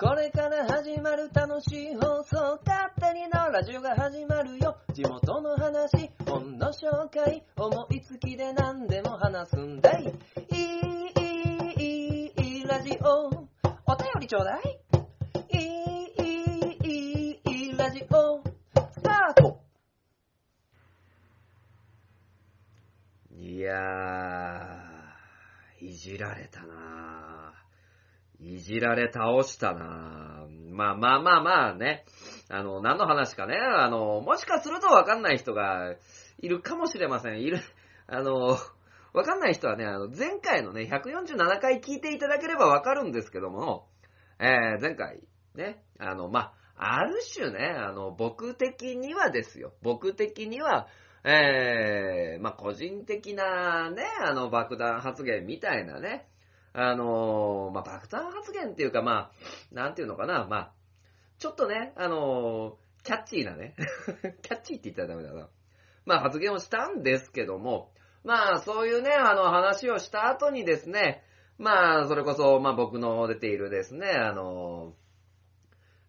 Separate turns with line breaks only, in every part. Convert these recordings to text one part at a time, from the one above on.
これから始まる楽しい放送、勝手にのラジオが始まるよ。地元の話、本の紹介、思いつきで何でも話すんだい。いい、いい、いい、ラジオ。お便りちょうだい。いい、いい、いい、ラジオ。スタート
いやー、いじられたなぁ。いじられ倒したなぁ。まあまあまあまあね。あの、何の話かね。あの、もしかするとわかんない人がいるかもしれません。いる、あの、わかんない人はね、あの、前回のね、147回聞いていただければわかるんですけども、えー、前回、ね、あの、まあ、ある種ね、あの、僕的にはですよ。僕的には、えー、まあ、個人的なね、あの、爆弾発言みたいなね、あのー、まあ、爆弾発言っていうか、まあ、なんていうのかな、まあ、ちょっとね、あのー、キャッチーなね、キャッチーって言ったらダメだな。まあ、発言をしたんですけども、まあ、そういうね、あの、話をした後にですね、まあ、それこそ、まあ、僕の出ているですね、あの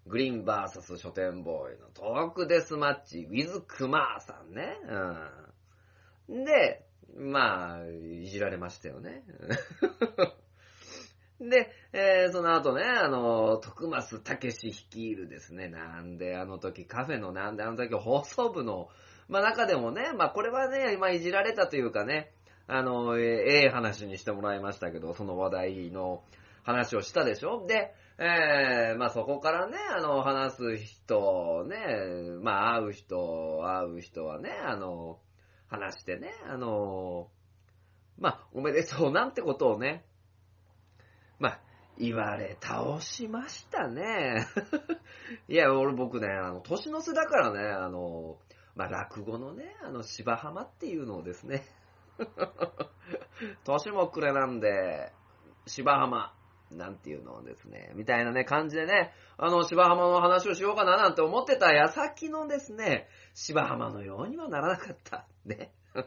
グリーンバーサス書店ボーイのトークデスマッチ、ウィズ・クマーさんね。うん。で、まあ、いじられましたよね。で、えー、その後ね、あの、徳松武史率いるですね、なんであの時カフェのなんであの時放送部の、まあ中でもね、まあこれはね、今いじられたというかね、あの、ええー、話にしてもらいましたけど、その話題の話をしたでしょ？で、えー、まあそこからね、あの、話す人、ね、まあ会う人、会う人はね、あの、話してね、あの、まあおめでとうなんてことをね、言われ倒しましたね。いや、俺僕ね、あの、年の瀬だからね、あの、まあ、落語のね、あの、芝浜っていうのをですね、年も暮れなんで、芝浜、なんていうのをですね、みたいなね、感じでね、あの、芝浜の話をしようかななんて思ってた矢先のですね、芝浜のようにはならなかった。ね。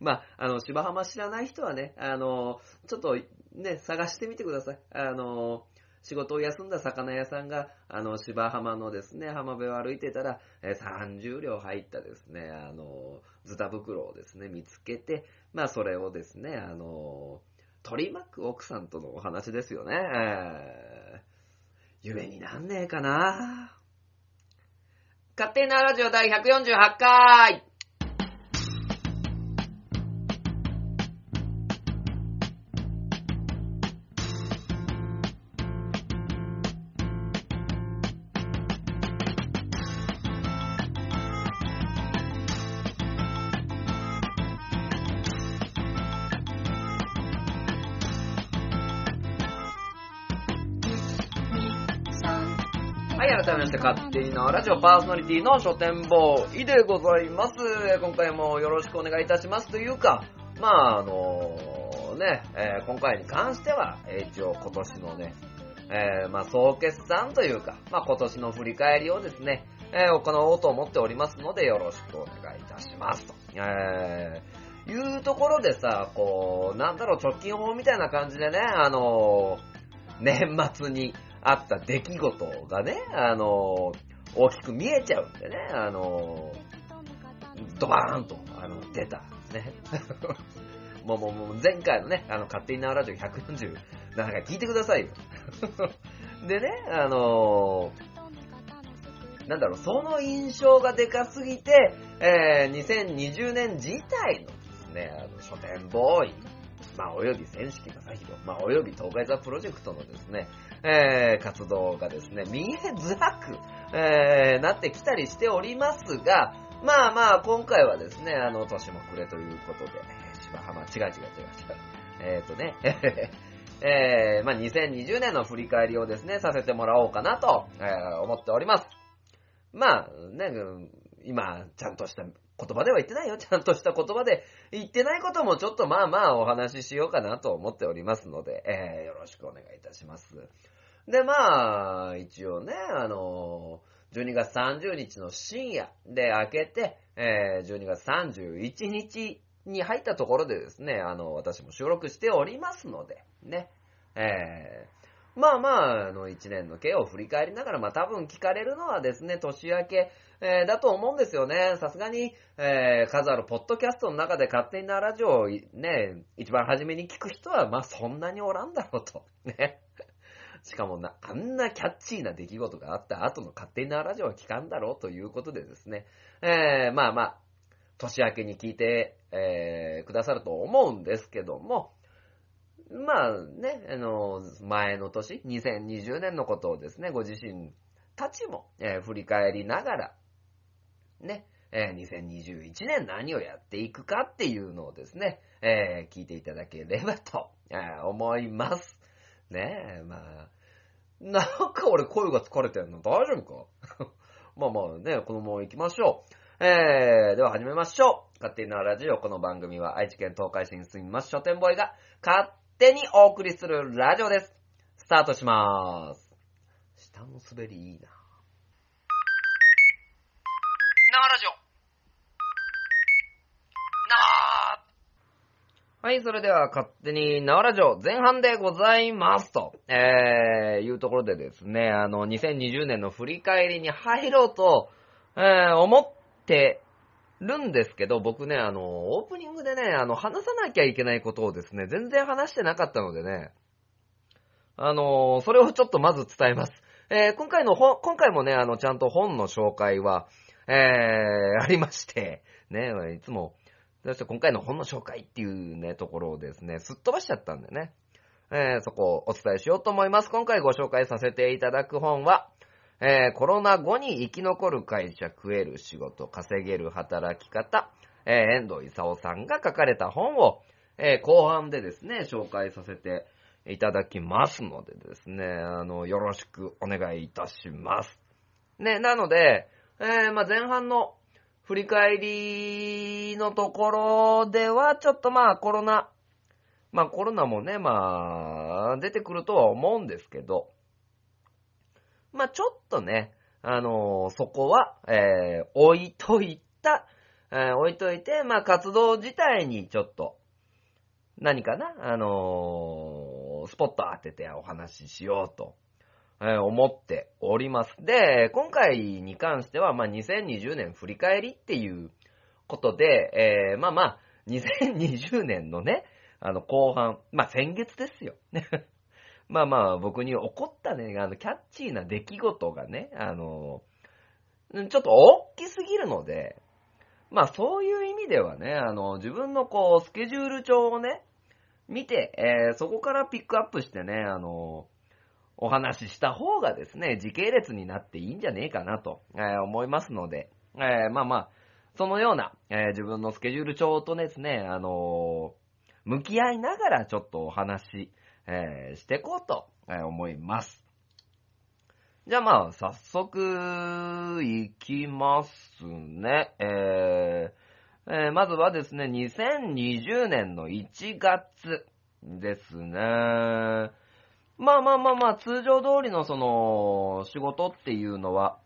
まあ、あの、芝浜知らない人はね、あの、ちょっとね、探してみてください。あの、仕事を休んだ魚屋さんが、あの、芝浜のですね、浜辺を歩いてたら、え30両入ったですね、あの、ズタ袋をですね、見つけて、まあ、それをですね、あの、取り巻く奥さんとのお話ですよね。夢になんねえかな勝手なラジオ第148回のラジオパーソナリティの書店ボーイでございます。今回もよろしくお願いいたしますというか、まあ、あのね、えー今回に関しては、一応今年のね、えーまあ、総決算というか、まあ、今年の振り返りをですね、えー行おうと思っておりますので、よろしくお願いいたしますと。えーいうところでさ、こう、なんだろう、直近法みたいな感じでね、あの年末にあった出来事がね、あの大きく見えちゃうんでね、あのドバーンと、あの、出た、ね。もうもうもう前回のね、あの、勝手に縄ラジオ147回聞いてくださいよ。でね、あのなんだろう、その印象がでかすぎて、えー、2020年自体のですね、あの、書店ボーイ、まあ、および千式正宏、まあ、および東海座プロジェクトのですね、えー、活動がですね、見えづらく、えー、なってきたりしておりますが、まあまあ、今回はですね、あの、年も暮れということで、芝浜、違う違う違う違う。えっ、ー、とね、えー、まあ2020年の振り返りをですね、させてもらおうかなと、えー思っております。まあ、ね、今、ちゃんとした言葉では言ってないよ。ちゃんとした言葉で言ってないこともちょっとまあまあお話ししようかなと思っておりますので、えー、よろしくお願いいたします。で、まあ、一応ね、あの12月30日の深夜で開けて、えー、12月31日に入ったところでですね、あの、私も収録しておりますので、ね、えー、まあまあ、あの、一年の経を振り返りながら、まあ多分聞かれるのはですね、年明け、えーだと思うんですよね。さすがに、えー数あるポッドキャストの中で勝手になラジオをね、一番初めに聞く人は、まあそんなにおらんだろうと。ね。しかもな、あんなキャッチーな出来事があった後の勝手なラジオは聞かんだろうということでですね。えーまあまあ、年明けに聞いて、えーくださると思うんですけども、まあね、あの、前の年、2020年のことをですね、ご自身たちも、えー振り返りながら、ね、えー2021年何をやっていくかっていうのをですね、えー聞いていただければと、え思います。ねえ、まあ、なんか俺声が疲れてんの大丈夫か？まあまあね、このまま行きましょう。えー、では始めましょう。勝手になラジオ。この番組は愛知県東海市に住みます書店ボーイが勝手にお送りするラジオです。スタートしまーす。下の滑りいいな。
生ラジオ
はい、それでは勝手に縄ラジオ前半でございますと、えー、いうところでですね、あの、2020年の振り返りに入ろうと、えー、思ってるんですけど、僕ね、あの、オープニングでね、あの、話さなきゃいけないことをですね、全然話してなかったのでね、あの、それをちょっとまず伝えます。えー、今回の本、今回もね、あの、ちゃんと本の紹介は、えー、ありまして、ね、いつも、そして今回の本の紹介っていうね、ところをですね、すっ飛ばしちゃったんでね。えーそこをお伝えしようと思います。今回ご紹介させていただく本は、えーコロナ後に生き残る会社、食える仕事、稼げる働き方、えー遠藤勲さんが書かれた本を、えー後半でですね、紹介させていただきますのでですね、あの、よろしくお願いいたします。ね、なので、えーまあ、前半の振り返りのところでは、ちょっとまあコロナ、まあコロナもね、まあ出てくるとは思うんですけど、まあちょっとね、あのそこは、えー置いといた、えー置いといて、まあ活動自体にちょっと、何かな、あのスポット当ててお話ししようと、え思っております。で、今回に関しては、まあ、2020年振り返りっていうことで、えーまあまあ、2020年のね、あの、後半、まあ、先月ですよ。まあまあ、僕に起こったね、あの、キャッチーな出来事がね、あの、ちょっと大きすぎるので、まあそういう意味ではね、あの、自分のこう、スケジュール帳をね、見て、えーそこからピックアップしてね、あの、お話しした方がですね、時系列になっていいんじゃねえかなと、え思いますので、えまあまあ、そのような、え自分のスケジュール帳とですね、あの向き合いながらちょっとお話、えーしていこうと、え思います。じゃあまあ、早速、いきますね。えーえーまずはですね、2020年の1月ですね。まあまあまあまあ、通常通りのその、仕事っていうのは、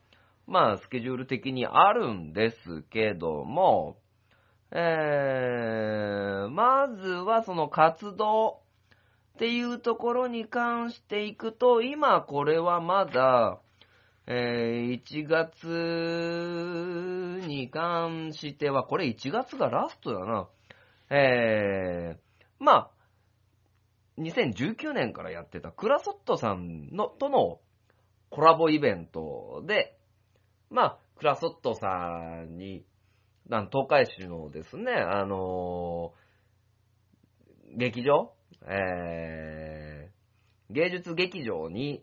まあ、スケジュール的にあるんですけども、えー、まずはその活動っていうところに関していくと、今これはまだ、えー、1月に関しては、これ1月がラストだな。えー、まあ、2019年からやってたクラソットさんの、とのコラボイベントで、まあ、クラソットさんに、あの東海市のですね、あのー劇場えー、芸術劇場に、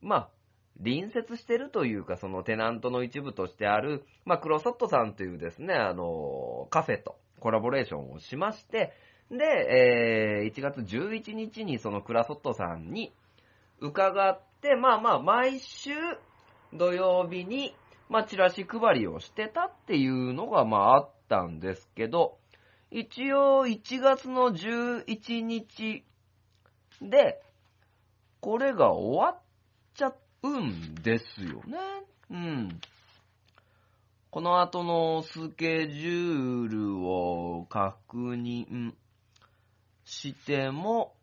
まあ、隣接してるというか、そのテナントの一部としてある、まあ、クロソットさんというですね、あのーカフェとコラボレーションをしまして、で、えー1月11日にそのクラソットさんに伺って、まあまあ、毎週土曜日に、まあ、チラシ配りをしてたっていうのが、まあ、あったんですけど、一応1月の11日で、これが終わっちゃうんですよね。うん。この後のスケジュールを確認しても、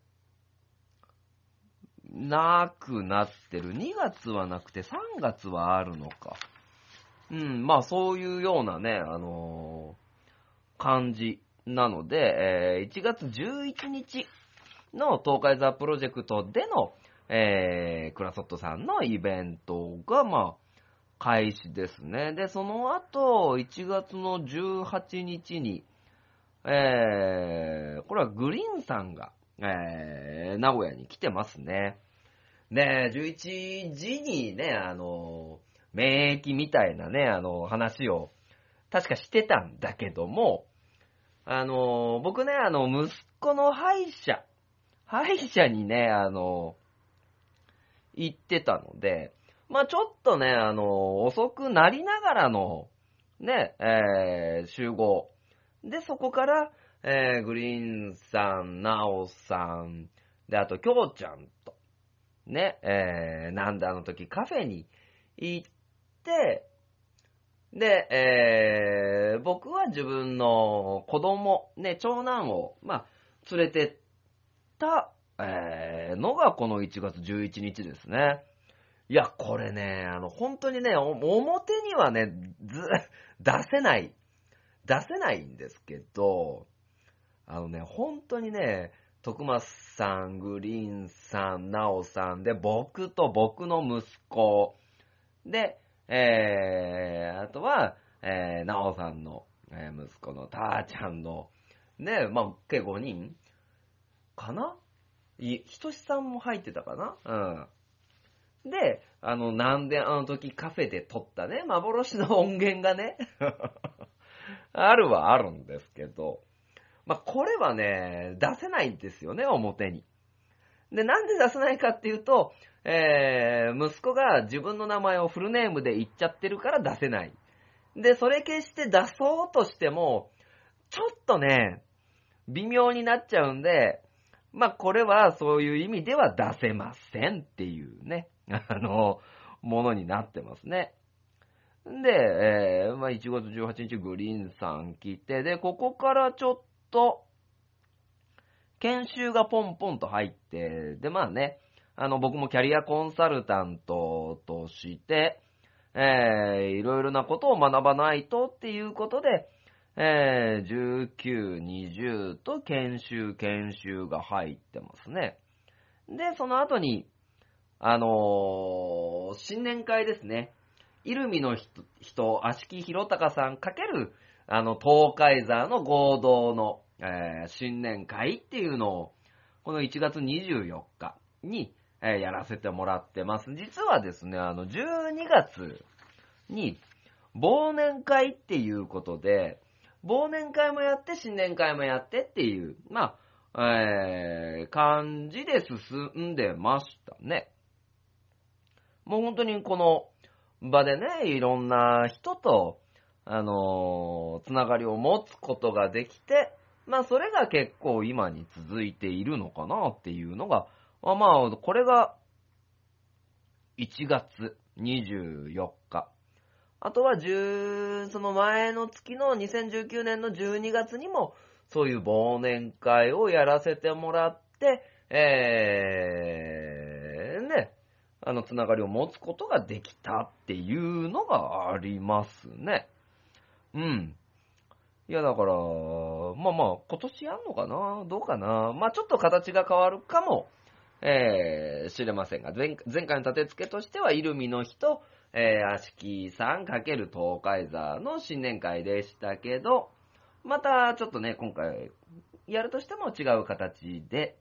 なくなってる。2月はなくて3月はあるのか。うん、まあそういうようなね、あのー感じなので、えー1月11日の東海ザプロジェクトでの、えークラソットさんのイベントが、まあ、開始ですね。で、その後、1月の18日に、えー、これはグリーンさんが、えー、名古屋に来てますね。で、11時にね、あの、免疫みたいなね、あの、話を、確かしてたんだけども、あの、僕ね、あの、息子の歯医者、歯医者にね、あの、行ってたので、まあちょっとね、あの、遅くなりながらの、ね、えー集合。で、そこから、えーグリーンさん、ナオさん、で、あと、きょうちゃんと、ね、えーなんであの時カフェに行って、で、えー僕は自分の子供、ね、長男を、まあ、連れてった、えーのがこの1月11日ですね。いや、これね、あの、本当にね、表にはね、ず、出せない、出せないんですけど、あのね、本当にね、徳松さん、グリーンさん、ナオさんで、僕と僕の息子、で、えー、あとは、えー、ナオさんの、えー息子のターちゃんの、ね、まあ、計5人。かな？い、ひとしさんも入ってたかな？うん。で、あの、なんであの時カフェで撮ったね、幻の音源がね、あるはあるんですけど、まあ、これはね、出せないんですよね、表に。で、なんで出せないかっていうと、えー、息子が自分の名前をフルネームで言っちゃってるから出せない。で、それ決して出そうとしても、ちょっとね、微妙になっちゃうんで、まあ、これはそういう意味では出せませんっていうね、あの、ものになってますね。んで、えー、まあ、1月18日グリーンさん来て、で、ここからちょっと、研修がポンポンと入って、で、まあね、あの、僕もキャリアコンサルタントとして、えー、いろいろなことを学ばないとっていうことで、えー、19、20と研修、研修が入ってますね。で、その後に、あのー新年会ですね。イルミの人、足木弘隆さんかける、あの、東海座の合同の、えー新年会っていうのを、この1月24日に、えーやらせてもらってます。実はですね、あの、12月に、忘年会っていうことで、忘年会もやって、新年会もやってっていう、まあ、えー、感じで進んでましたね。もう本当にこの場でね、いろんな人と、あのーつながりを持つことができて、まあそれが結構今に続いているのかなっていうのが、まあ、これが1月24日。あとは10、その前の月の2019年の12月にも、そういう忘年会をやらせてもらって、えー、あの、つながりを持つことができたっていうのがありますね。うん。いや、だから、まあまあ、今年やんのかな？どうかな？まあちょっと形が変わるかも、えー、知れませんが、前前回の立て付けとしては、イルミの日と、えー、アシキさんかける東海座の新年会でしたけど、またちょっとね、今回、やるとしても違う形で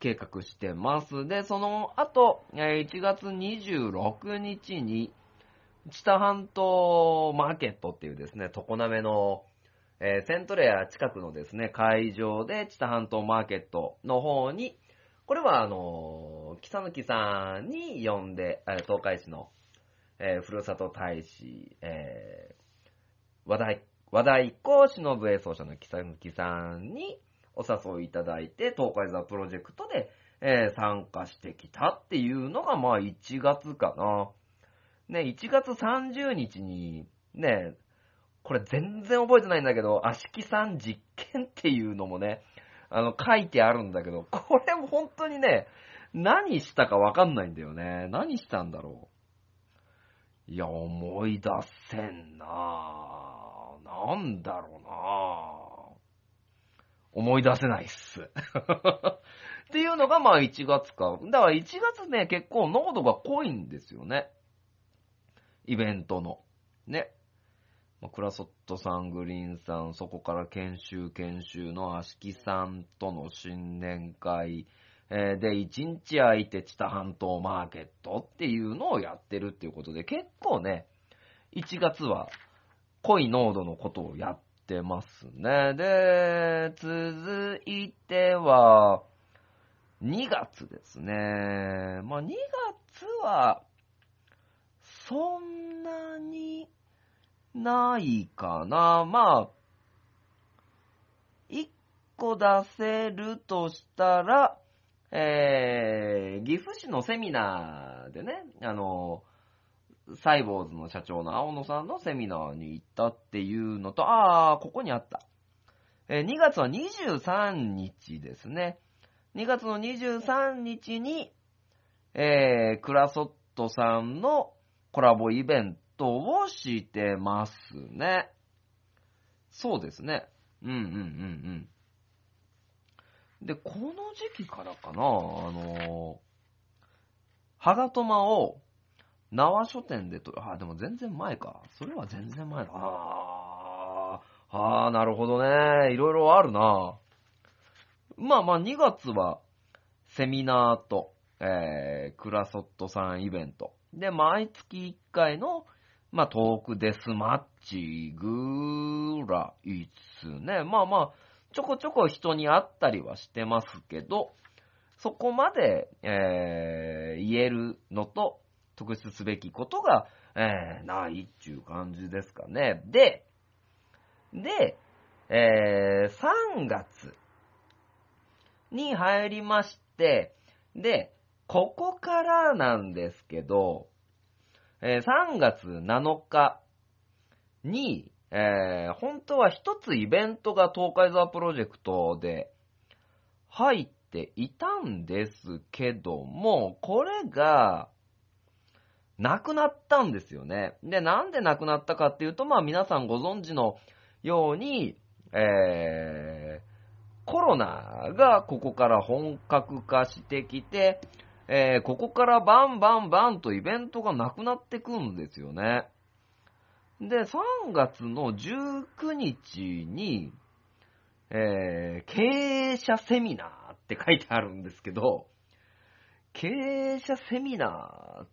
計画してます。で、その後、1月26日に、知多半島マーケットっていうですね、常滑の、えーセントレア近くのですね、会場で、知多半島マーケットの方に、これはあのー、木佐貫さんに呼んで、東海市の、えーふるさと大使、えー和田、和田一行忍ぶ演奏者の木佐貫さんにお誘いいただいて、東海座プロジェクトで、えー参加してきたっていうのが、まあ1月かな。ね、1月30日に、ね、これ全然覚えてないんだけど、足木さん実験っていうのもね、あの、書いてあるんだけど、これも本当にね、何したかわかんないんだよね。何したんだろう。いや、思い出せんなぁ。なんだろうなぁ。思い出せないっす。っていうのがまあ1月か。だから1月ね、結構濃度が濃いんですよね。イベントの。ね。まあクラソットさん、グリーンさん、そこから研修研修のアシキさんとの新年会、えーで、1日空いて知多半島マーケットっていうのをやってるっていうことで、結構ね、1月は濃い濃度のことをやってますね。で、続いては、2月ですね。まあ、2月は、そんなにないかな。まあ、1個出せるとしたら、えー、岐阜市のセミナーでね、あの、サイボーズの社長の青野さんのセミナーに行ったっていうのと、あー、ここにあった。えー2月は23日ですね。2月の23日に、えー、クラソットさんのコラボイベントをしてますね。そうですね。うんうんうんうん。で、この時期からかな、あのハガトマを縄書店でと、あ、でも全然前か。それは全然前だ。あー、あー、なるほどね。いろいろあるな。まあまあ2月はセミナーと、えー、クラソットさんイベント。で、毎月1回の、まあトークデスマッチぐらいっすね。まあまあ、ちょこちょこ人に会ったりはしてますけど、そこまで、えー、言えるのと、特筆すべきことが、えー、ないっていう感じですかね。で、で、えー、3月に入りまして、で、ここからなんですけど、えー3月7日に、えー本当は一つイベントが東海沢プロジェクトで入っていたんですけども、これが、なくなったんですよね。で、なんでなくなったかっていうと、まあ皆さんご存知のように、えー、コロナがここから本格化してきて、えー、ここからバンバンバンとイベントがなくなってくんですよね。で、3月の19日に、えー、経営者セミナーって書いてあるんですけど、経営者セミナーっ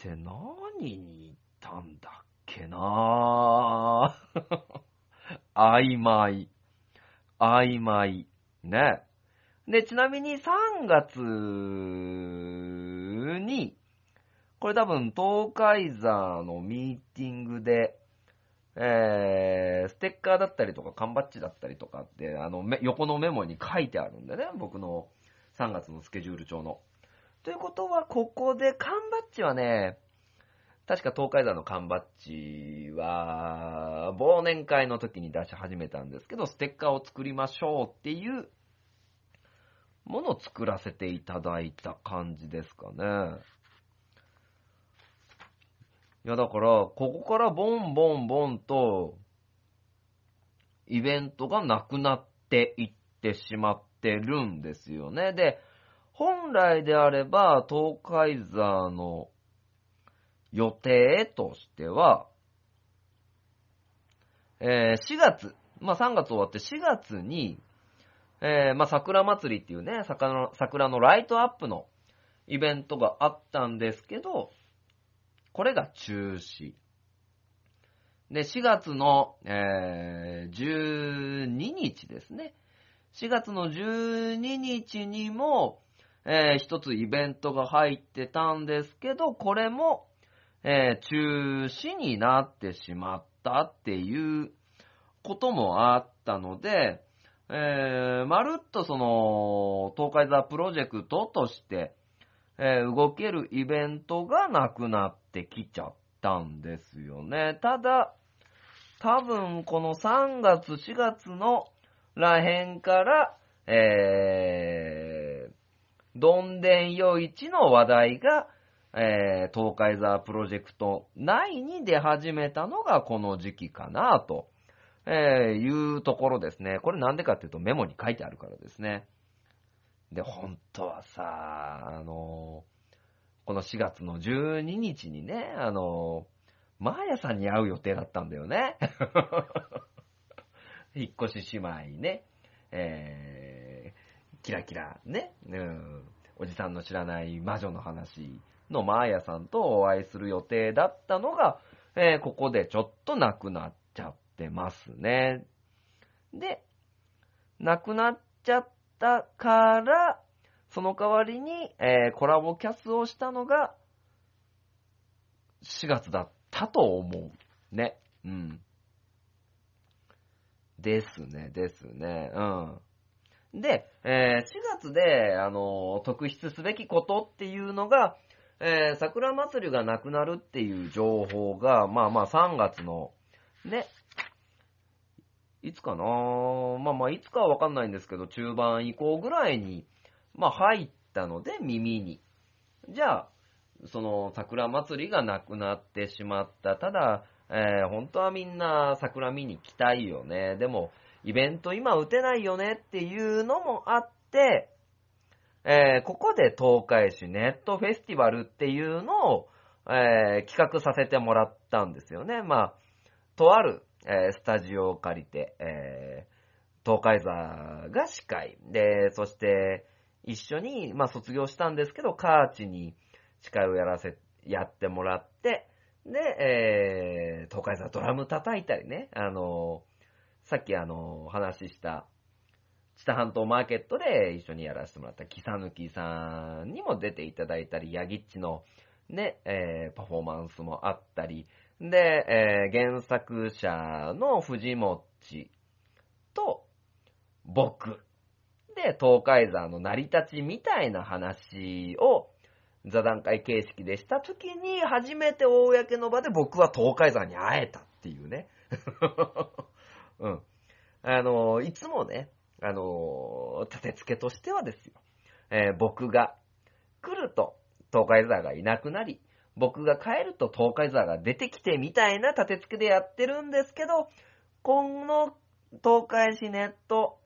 て何に行ったんだっけな 曖昧。曖昧。ね。で、ちなみに3月に、これ多分東海座のミーティングで、えー、ステッカーだったりとか缶バッジだったりとかって、あの、横のメモに書いてあるんでね、僕の3月のスケジュール帳の。ということは、ここで缶バッジはね、確か東海座の缶バッジは、忘年会の時に出し始めたんですけど、ステッカーを作りましょうっていうものを作らせていただいた感じですかね。いや、だから、ここからボンボンボンと、イベントがなくなっていってしまってるんですよね。で、本来であれば、東海座の予定としては、えー4月、まあ3月終わって4月に、えーまあ桜祭りっていうね、桜の桜のライトアップのイベントがあったんですけど、これが中止。で、4月の、えー12日ですね。4月の12日にも、えー一つイベントが入ってたんですけど、これも、えー中止になってしまったっていうこともあったので、えーまるっとその、東海座プロジェクトとして、えー動けるイベントがなくなってきちゃったんですよね。ただ、多分この3月、4月のらへんから、えーどんでんよいちの話題が、えー、東海ザープロジェクト内に出始めたのがこの時期かなと、えー、いうところですね。これなんでかっていうとメモに書いてあるからですね。で、本当はさ、あのこの4月の12日にね、あのマーヤさんに会う予定だったんだよね。引っ越し姉妹ね、えー、キラキラね、うん、おじさんの知らない魔女の話のマーヤさんとお会いする予定だったのが、えー、ここでちょっとなくなっちゃってますね。で、なくなっちゃったから、その代わりに、えー、コラボキャスをしたのが、4月だったと思う。ね。うん。ですね、ですね。うん。で、えー、4月で、あの、特筆すべきことっていうのが、えー、桜祭りがなくなるっていう情報が、まあまあ3月の、ね、いつかなまあまあいつかはわかんないんですけど、中盤以降ぐらいに、まあ入ったので耳に。じゃあ、その桜祭りがなくなってしまった。ただ、えー、本当はみんな桜見に来たいよね。でも、イベント今打てないよねっていうのもあって、えー、ここで東海市ネットフェスティバルっていうのを、えー、企画させてもらったんですよね。まあ、とある、えー、スタジオを借りて、え東海座が司会。で、そして、一緒に、まあ卒業したんですけど、カーチに司会をやらせ、やってもらって、で、え、東海座ドラム叩いたりね、あのさっきあの話しした、知多半島マーケットで一緒にやらせてもらったキサヌキさんにも出ていただいたり、ヤギッチのね、えー、パフォーマンスもあったり、で、えー、原作者の藤本と僕で東海山の成り立ちみたいな話を座談会形式でした時に初めて公の場で僕は東海山に会えたっていうね。うん。あの、いつもね、あの、立て付けとしてはですよ。えー、僕が来ると東海座がいなくなり、僕が帰ると東海座が出てきてみたいな立て付けでやってるんですけど、この東海市ネット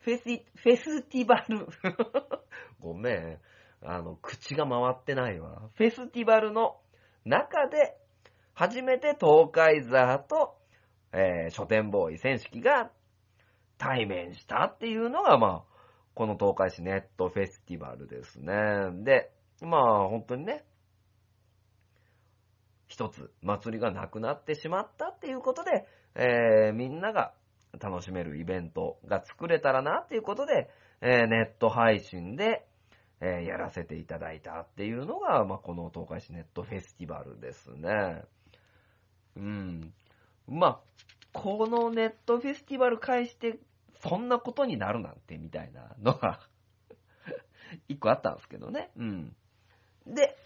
フェス、フェスティバル ごめん。あの、口が回ってないわ。フェスティバルの中で、初めて東海座と、えー、書店ボーイ選式が対面したっていうのが、まあ、この東海市ネットフェスティバルですね。で、まあ、本当にね、一つ祭りがなくなってしまったっていうことで、えー、みんなが楽しめるイベントが作れたらなっていうことで、えー、ネット配信で、えー、やらせていただいたっていうのが、まあ、この東海市ネットフェスティバルですね。うん。まあ、このネットフェスティバル返して、そんなことになるなんて、みたいなのが 一個あったんですけどね。うん。で、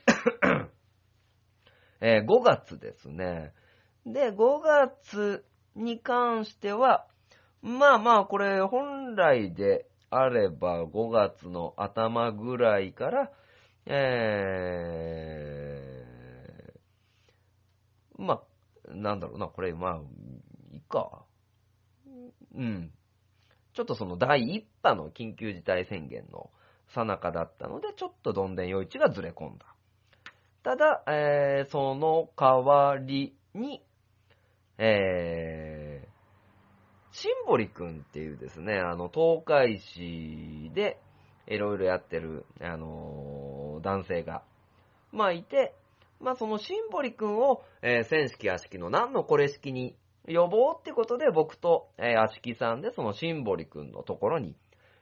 えー、5月ですね。で、5月に関しては、まあまあ、これ本来であれば5月の頭ぐらいから、えー、まあ、なんだろうな、これ、まあ、か。うん。ちょっとその第1波の緊急事態宣言のさなかだったので、ちょっとどんでん余市がずれ込んだ。ただ、えー、その代わりに、えー、シンボリ君っていうですね、あの、東海市でいろいろやってる、あのー、男性が、まあいて、まあそのシンボリ君を、えー、千式屋敷の何のこれ式に呼ぼうってことで僕と、えー、屋敷さんでそのシンボリ君のところに、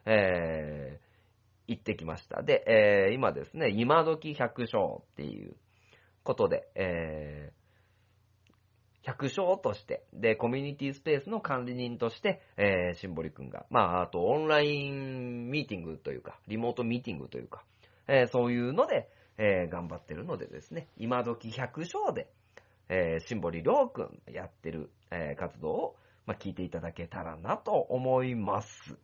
えー、行ってきました。で、えー、今ですね、今時百姓っていうことで、え百姓として、で、コミュニティスペースの管理人として、えー、シンボリ君が、まあ、あと、オンラインミーティングというか、リモートミーティングというか、えー、そういうので、えー、頑張ってるのでですね、今時百姓で、えー、シンボリりょうくんやってる、えー、活動を、まあ、聞いていただけたらなと思います。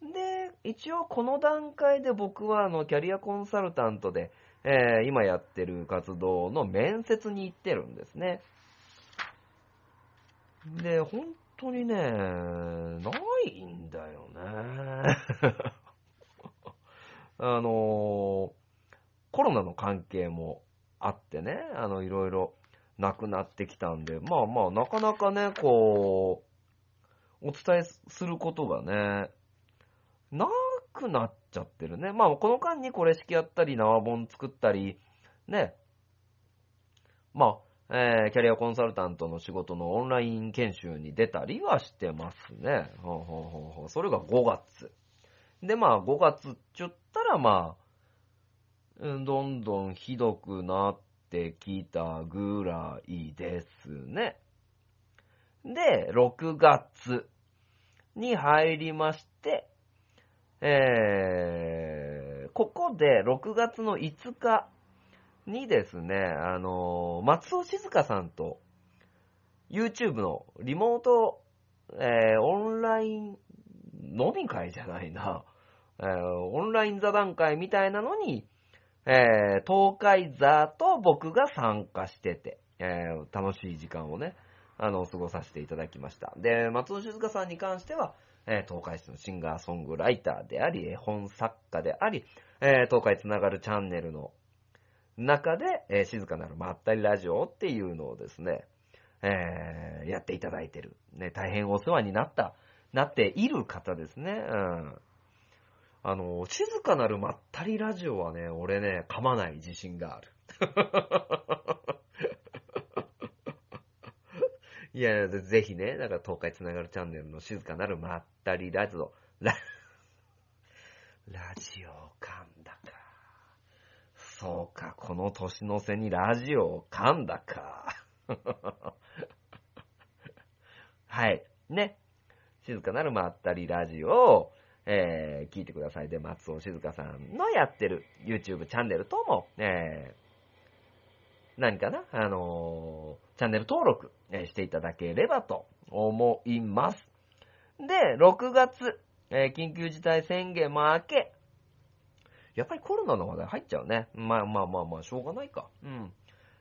で、一応この段階で僕はあの、キャリアコンサルタントで、えー今やってる活動の面接に行ってるんですね。で、本当にね、ないんだよね。あのコロナの関係もあってね、あの、いろいろなくなってきたんで、まあまあ、なかなかね、こう、お伝えすることがね、なくなっちゃってるね。まあ、この間にこれ式やったり、縄本作ったり、ね、まあ、えーキャリアコンサルタントの仕事のオンライン研修に出たりはしてますね。ほうほうほうほうそれが5月。で、まあ、5月って言ったら、まあ、どんどんひどくなってきたぐらいですね。で、6月に入りまして、えー、ここで6月の5日にですね、あのー松尾静香さんと YouTube のリモート、えーオンライン飲み会じゃないな、えーオンライン座談会みたいなのに、えー東海座と僕が参加してて、えー楽しい時間をね、あの、過ごさせていただきました。で、松尾静香さんに関しては、えー東海市のシンガーソングライターであり、絵本作家であり、え東海つながるチャンネルの中で、え静かなるまったりラジオっていうのをですね、えやっていただいてる。ね、大変お世話になった、なっている方ですね。うん。あの、静かなるまったりラジオはね、俺ね、噛まない自信がある。いや、ぜひね、だから東海つながるチャンネルの静かなるまったりラジオ、ラ、ラジオを噛んだか。そうか、この年の瀬にラジオを噛んだか。はい。ね。静かなるまったりラジオを、えー聞いてください。で、松尾静香さんのやってる YouTube チャンネルとも、えー何かな？あのーチャンネル登録、えしていただければと思います。で、6月、え緊急事態宣言も明け、やっぱりコロナの話題入っちゃうね。まあまあまあまあ、しょうがないか。うん。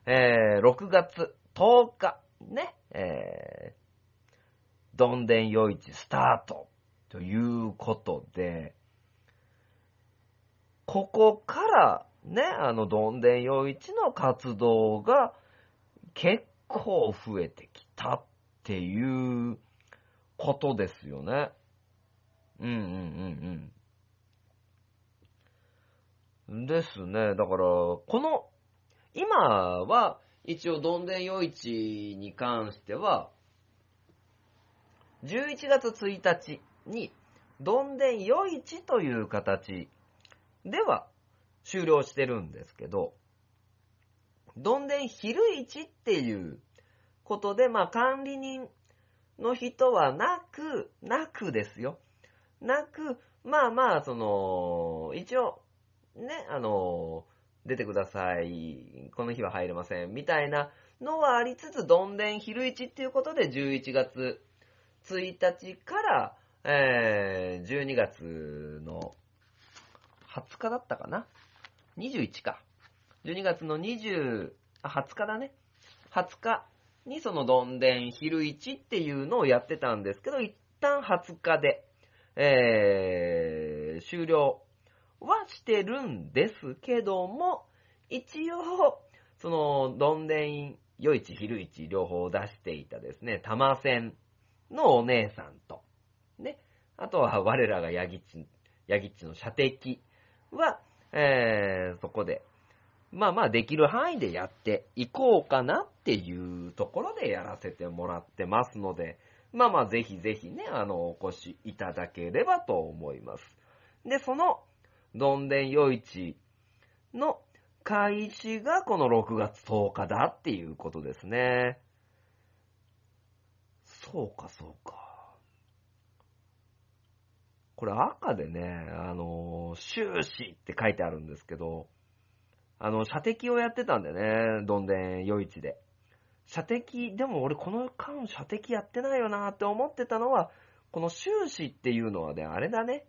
えー6月10日、ね、えーどんでん夜市スタートということで、ここからね、あのどんでん夜市の活動が結構増えてきたっていうことですよね。うんうんうんうん。ですね。だから、この、今は一応どんでん夜市に関しては、11月1日に、どんでん夜市という形では終了してるんですけど、どんでん昼市っていうことで、まあ管理人の人はなく、なくですよ。なく、まあまあ、その、一応、ね、あの、出てください、この日は入れません、みたいなのはありつつ、どんでん昼市っていうことで11月1日から、えー、12月の20日だったかな ?21 か。12月の20、あ、20日だね。20日にそのどんでん昼市っていうのをやってたんですけど、一旦20日で、えー、終了はしてるんですけども、一応、その、どんでん夜市、昼市両方出していたですね、玉線のお姉さんと、あとは我らがヤギッチ、ヤギッチの射的は、えー、そこで、まあまあできる範囲でやっていこうかなっていうところでやらせてもらってますので、まあまあぜひぜひね、あの、お越しいただければと思います。で、その、どんでん夜市の開始がこの6月10日だっていうことですね。そうか、そうか。これ赤でね、あの、終始って書いてあるんですけど、あの、射的をやってたんだよね、どんでん夜市で。射的、でも俺この間射的やってないよなって思ってたのは、この終始っていうのはね、あれだね。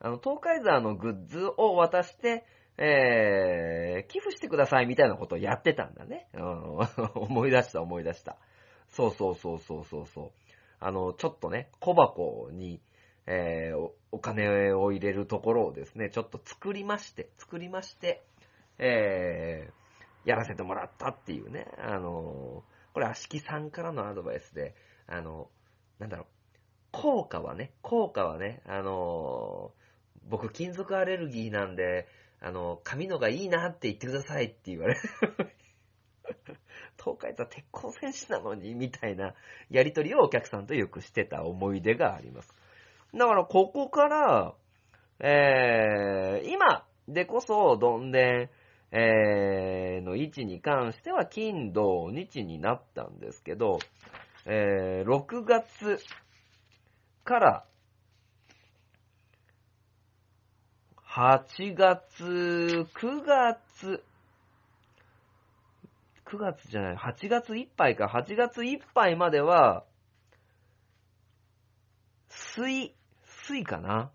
あの、東海沢のグッズを渡して、えー、寄付してくださいみたいなことをやってたんだね。うん、思い出した思い出した。そうそうそうそうそうそう。あの、ちょっとね、小箱に、えーお、金を入れるところをですね、ちょっと作りまして、作りまして、えー、やらせてもらったっていうね、あの、これ、足木さんからのアドバイスで、あの、なんだろう、効果はね、効果はね、あの、僕、金属アレルギーなんで、あの、紙のがいいなって言ってくださいって言われる。東海座鉄鋼戦士なのに、みたいなやりとりをお客さんとよくしてた思い出があります。だから、ここから、えー、今でこそ、どんでん、えー、の位置に関しては、金、土、日になったんですけど、えー、6月から、8月、9月、9月じゃない、8月いっぱいか、8月いっぱいまでは、水、水かな？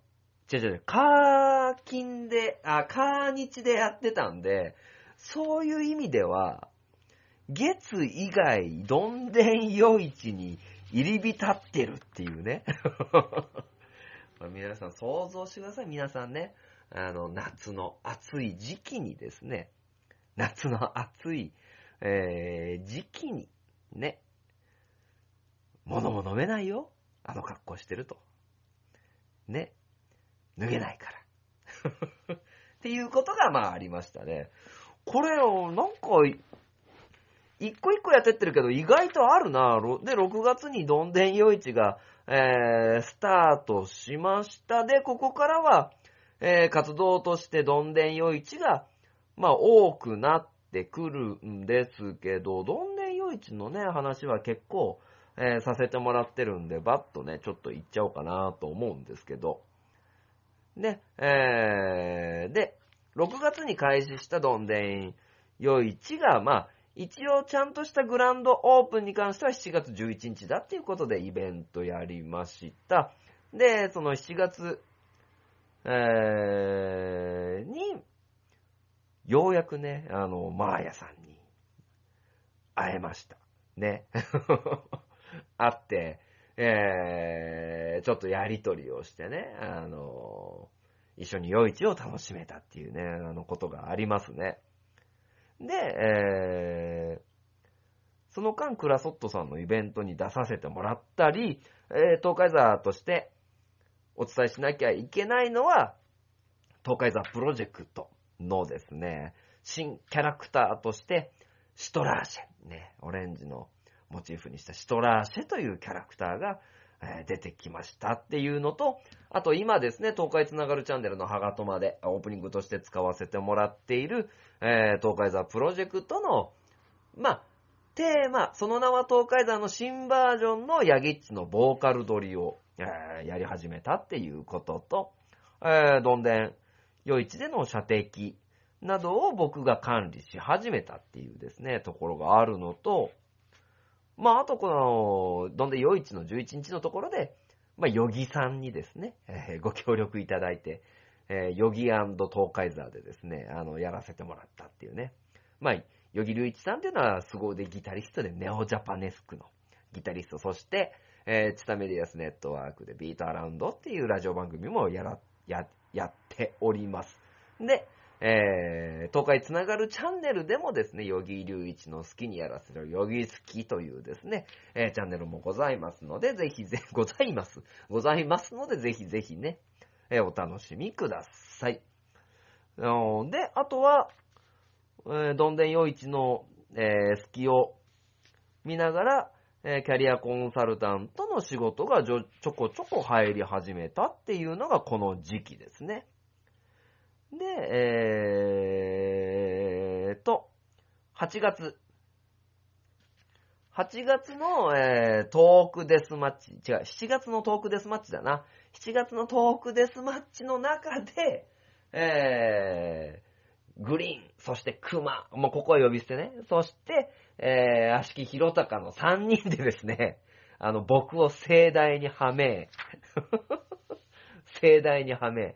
違う違う違う、カー金で、あ、カー日でやってたんで、そういう意味では、月以外、どんでん夜市に入り浸ってるっていうね。まあ皆さん想像してください、皆さんね。あの、夏の暑い時期にですね、夏の暑い、えー、時期に、ね、物も飲めないよ。あの格好してると。ね。脱げないから。っていうことが、まあ、ありましたね。これを、なんか、一個一個やってってるけど、意外とあるな。ろで、6月にどんでん夜市が、えー、スタートしました。で、ここからは、えー、活動としてどんでん夜市が、まあ、多くなってくるんですけど、どんでん夜市のね、話は結構、えーさせてもらってるんで、バッとね、ちょっと言っちゃおうかなと思うんですけど、ね、えー、で、6月に開始したどんでん夜市が、まあ、一応ちゃんとしたグランドオープンに関しては7月11日だっていうことでイベントやりました。で、その7月、えー、に、ようやくね、あの、マーヤさんに会えました。ね。会って、えー、ちょっとやりとりをしてね、あの、一緒に夜市を楽しめたっていうね、あのことがありますね。で、えー、その間、クラソットさんのイベントに出させてもらったり、えー、東海座としてお伝えしなきゃいけないのは、東海座プロジェクトのですね、新キャラクターとして、シトラーシェ、ね、オレンジのモチーフにしたシトラーシェというキャラクターが、え出てきましたっていうのと、あと今ですね、東海つながるチャンネルのハガトマでオープニングとして使わせてもらっている、えー東海座プロジェクトの、まあ、テーマ、その名は東海座の新バージョンのヤギッチのボーカル撮りを、えーやり始めたっていうことと、えーどんでん、夜市での射的などを僕が管理し始めたっていうですね、ところがあるのと、まあ、あとこの、どんで夜市の11日のところで、まあ、ヨギさんにですね、えーご協力いただいて、えーヨギ東海座でですね、あの、やらせてもらったっていうね。まあ、ヨギ隆一さんっていうのは、凄腕ギタリストでネオジャパネスクのギタリスト、そして、えーチタメディアスネットワークでビートアラウンドっていうラジオ番組もやら、や、やっております。で、えー、東海つながるチャンネルでもですね、ヨギ隆一の好きにやらせるヨギ好きというですね、えーチャンネルもございますので、ぜひぜ、ございます。ございますので、ぜひぜひね、えーお楽しみください。で、あとは、えーどんでん夜市の、えー隙を見ながら、えーキャリアコンサルタントの仕事がちょこちょこ入り始めたっていうのがこの時期ですね。で、えーと、8月。8月の、えートークデスマッチ、違う、7月のトークデスマッチだな。7月のトークデスマッチの中で、えー、グリーン、そしてクマ、もうここは呼び捨てね。そして、えー、足木弘隆の3人でですね、あの、僕を盛大にはめ、盛大にはめ、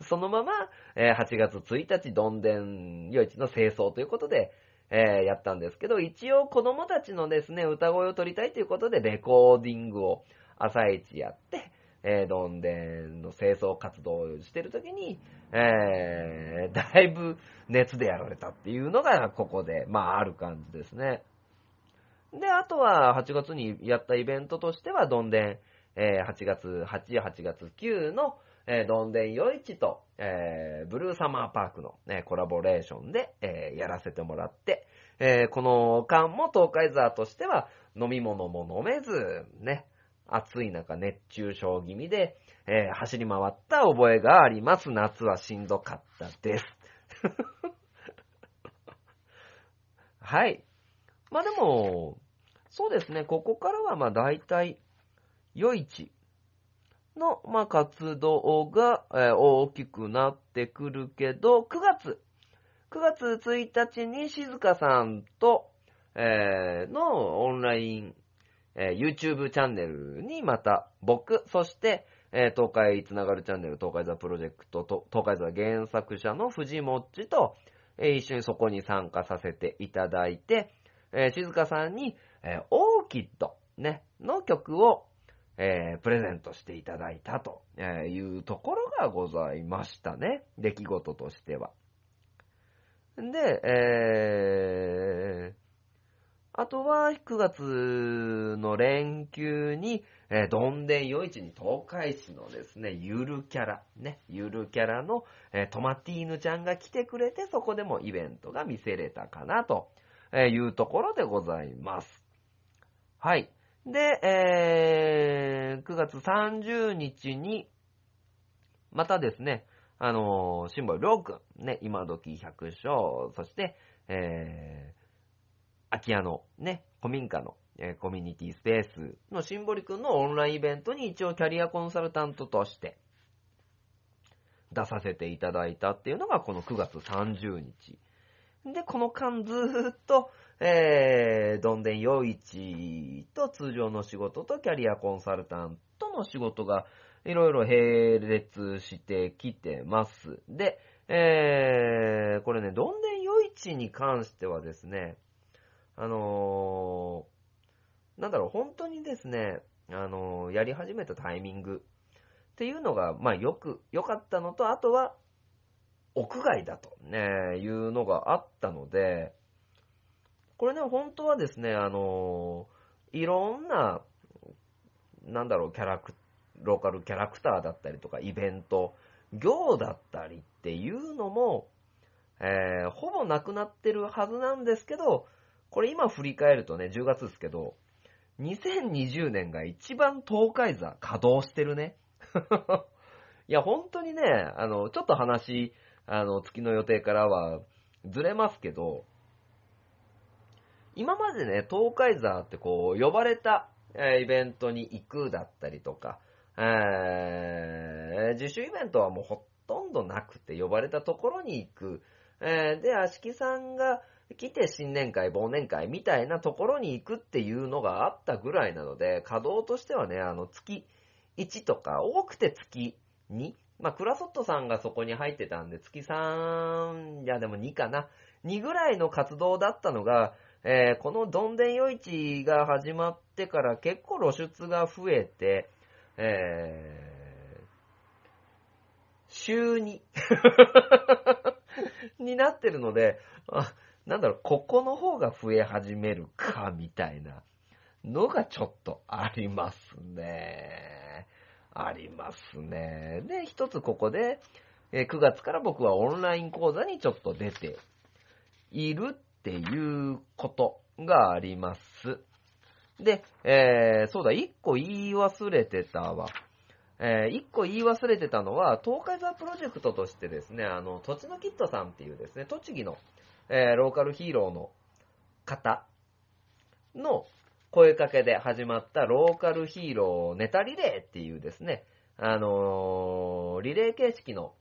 そのまま、え8月1日、どんでん夜市の清掃ということで、えーやったんですけど、一応子供たちのですね、歌声を取りたいということで、レコーディングを朝一やって、えーどんでんの清掃活動をしてるときに、えーだいぶ熱でやられたっていうのが、ここで、まあ、ある感じですね。で、あとは8月にやったイベントとしては、どんでん、えー8月8、8月9の、えどんでん夜市と、えブルーサマーパークの、ね、コラボレーションで、えやらせてもらって、えこの間も東海座としては飲み物も飲めず、ね、暑い中熱中症気味で、えー走り回った覚えがあります。夏はしんどかったです。はい。まあでも、そうですね、ここからはまあ大体、夜市の、まあ、活動が、えー大きくなってくるけど、9月、9月1日に静香さんと、えーのオンライン、えー YouTube チャンネルにまた僕、そして、え東海つながるチャンネル、東海座プロジェクトと、東海座原作者の藤もっちと、え一緒にそこに参加させていただいて、え静香さんに、えオーキッド、ね、の曲を、えープレゼントしていただいたというところがございましたね。出来事としては。で、えー、あとは9月の連休に、えーどんでん夜市に東海市のですね、ゆるキャラ、ね、ゆるキャラの、えートマティーヌちゃんが来てくれて、そこでもイベントが見せれたかなというところでございます。はい。で、えー、9月30日に、またですね、あのー、シンボルロー君、ね、今時百姓、そして、えー、空き家のね、古民家の、えーコミュニティスペースのシンボリ君のオンラインイベントに一応キャリアコンサルタントとして出させていただいたっていうのがこの9月30日。で、この間ずーっと、えー、どんでん夜市と通常の仕事とキャリアコンサルタントの仕事がいろいろ並列してきてます。で、えー、これね、どんでん夜市に関してはですね、あのー、なんだろう、本当にですね、あのーやり始めたタイミングっていうのが、まあよく、良かったのと、あとは、屋外だとね、いうのがあったので、これね、本当はですね、あのいろんな、なんだろう、キャラク、ローカルキャラクターだったりとか、イベント、行だったりっていうのも、えーほぼなくなってるはずなんですけど、これ今振り返るとね、10月ですけど、2020年が一番東海座稼働してるね。いや、本当にね、あの、ちょっと話、あの、月の予定からはずれますけど、今までね、東海座ってこう、呼ばれた、えーイベントに行くだったりとか、えー自主イベントはもうほとんどなくて、呼ばれたところに行く。えーで、足木さんが来て新年会、忘年会みたいなところに行くっていうのがあったぐらいなので、稼働としてはね、あの、月1とか、多くて月2。まあ、クラソットさんがそこに入ってたんで、月3、いやでも2かな。2ぐらいの活動だったのが、えーこのどんでん夜市が始まってから結構露出が増えて、えー、週2 になってるので、あ、なんだろう、ここの方が増え始めるか、みたいなのがちょっとありますね。ありますね。で、一つここで、9月から僕はオンライン講座にちょっと出ているっていうことがあります。で、えーそうだ、一個言い忘れてたわ。えー一個言い忘れてたのは、東海座プロジェクトとしてですね、あの、土地のキットさんっていうですね、栃木の、えーローカルヒーローの方の声かけで始まったローカルヒーローネタリレーっていうですね、あのーリレー形式の、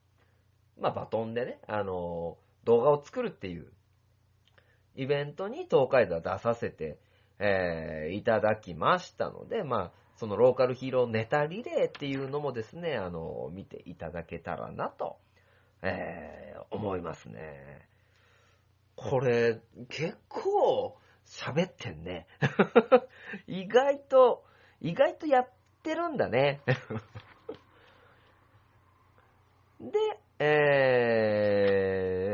まあ、バトンでね、あの動画を作るっていうイベントに東海座出させて、えーいただきましたので、まあ、そのローカルヒーローネタリレーっていうのもですね、あの見ていただけたらなと、えー、思いますね。これ、結構喋ってんね。意外と、意外とやってるんだね。で、えー、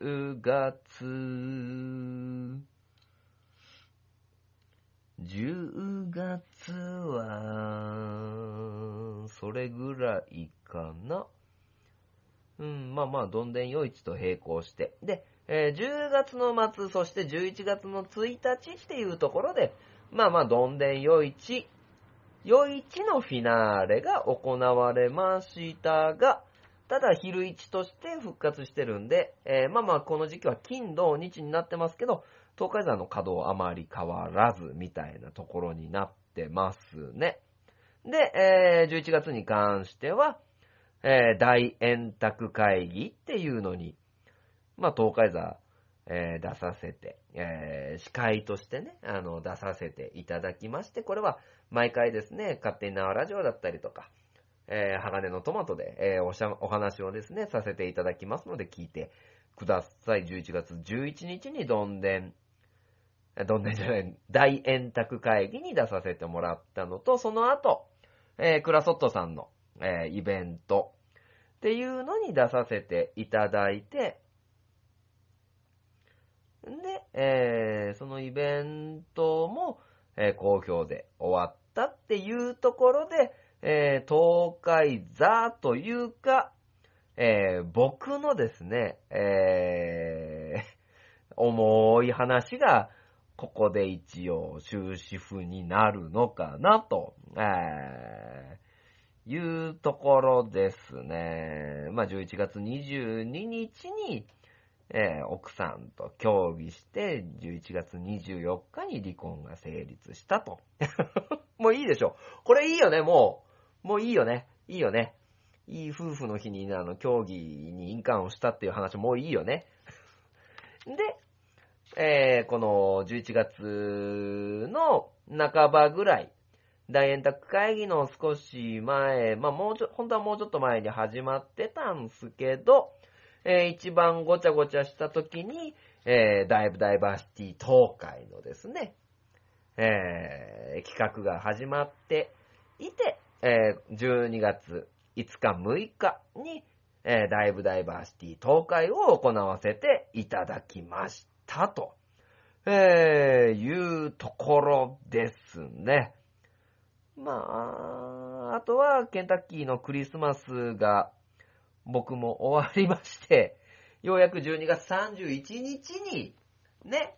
10月、10月は、それぐらいかな。うん、まあまあ、どんでん夜市と並行して。で、えー10月の末、そして11月の1日っていうところで、まあまあ、どんでん夜市、夜市のフィナーレが行われましたが、ただ昼市として復活してるんで、えーまあまあ、この時期は金土日になってますけど、東海山の稼働あまり変わらず、みたいなところになってますね。で、えー11月に関しては、えー大円卓会議っていうのに、まあ、東海座、えー出させて、えー司会としてね、あの、出させていただきまして、これは毎回ですね、勝手に縄ラジオだったりとか、えー鋼のトマトで、えーおしゃお話をですね、させていただきますので、聞いてください。11月11日にどんでん、どんでんじゃない、大円卓会議に出させてもらったのと、その後、えークラソットさんの、えイベントっていうのに出させていただいて、で、えーそのイベントも、えー好評で終わったっていうところで、えー東海座というか、えー僕のですね、えー重い話が、ここで一応終止符になるのかなと、えーいうところですね。まあ、11月22日に、えー奥さんと協議して、11月24日に離婚が成立したと。もういいでしょ。これいいよね、もう。もういいよね。いいよね。いい夫婦の日に、あの、協議に印鑑をしたっていう話もういいよね。で、えーこの11月の半ばぐらい、大円卓会議の少し前、まあもうちょ、本当はもうちょっと前に始まってたんすけど、えー一番ごちゃごちゃした時に、えーダイブダイバーシティ東海のですね、えー企画が始まっていて、え12月5日6日に、えーダイブダイバーシティ東海を行わせていただきましたと、えーいうところですね。まあ、あとはケンタッキーのクリスマスが僕も終わりまして、ようやく12月31日に、ね、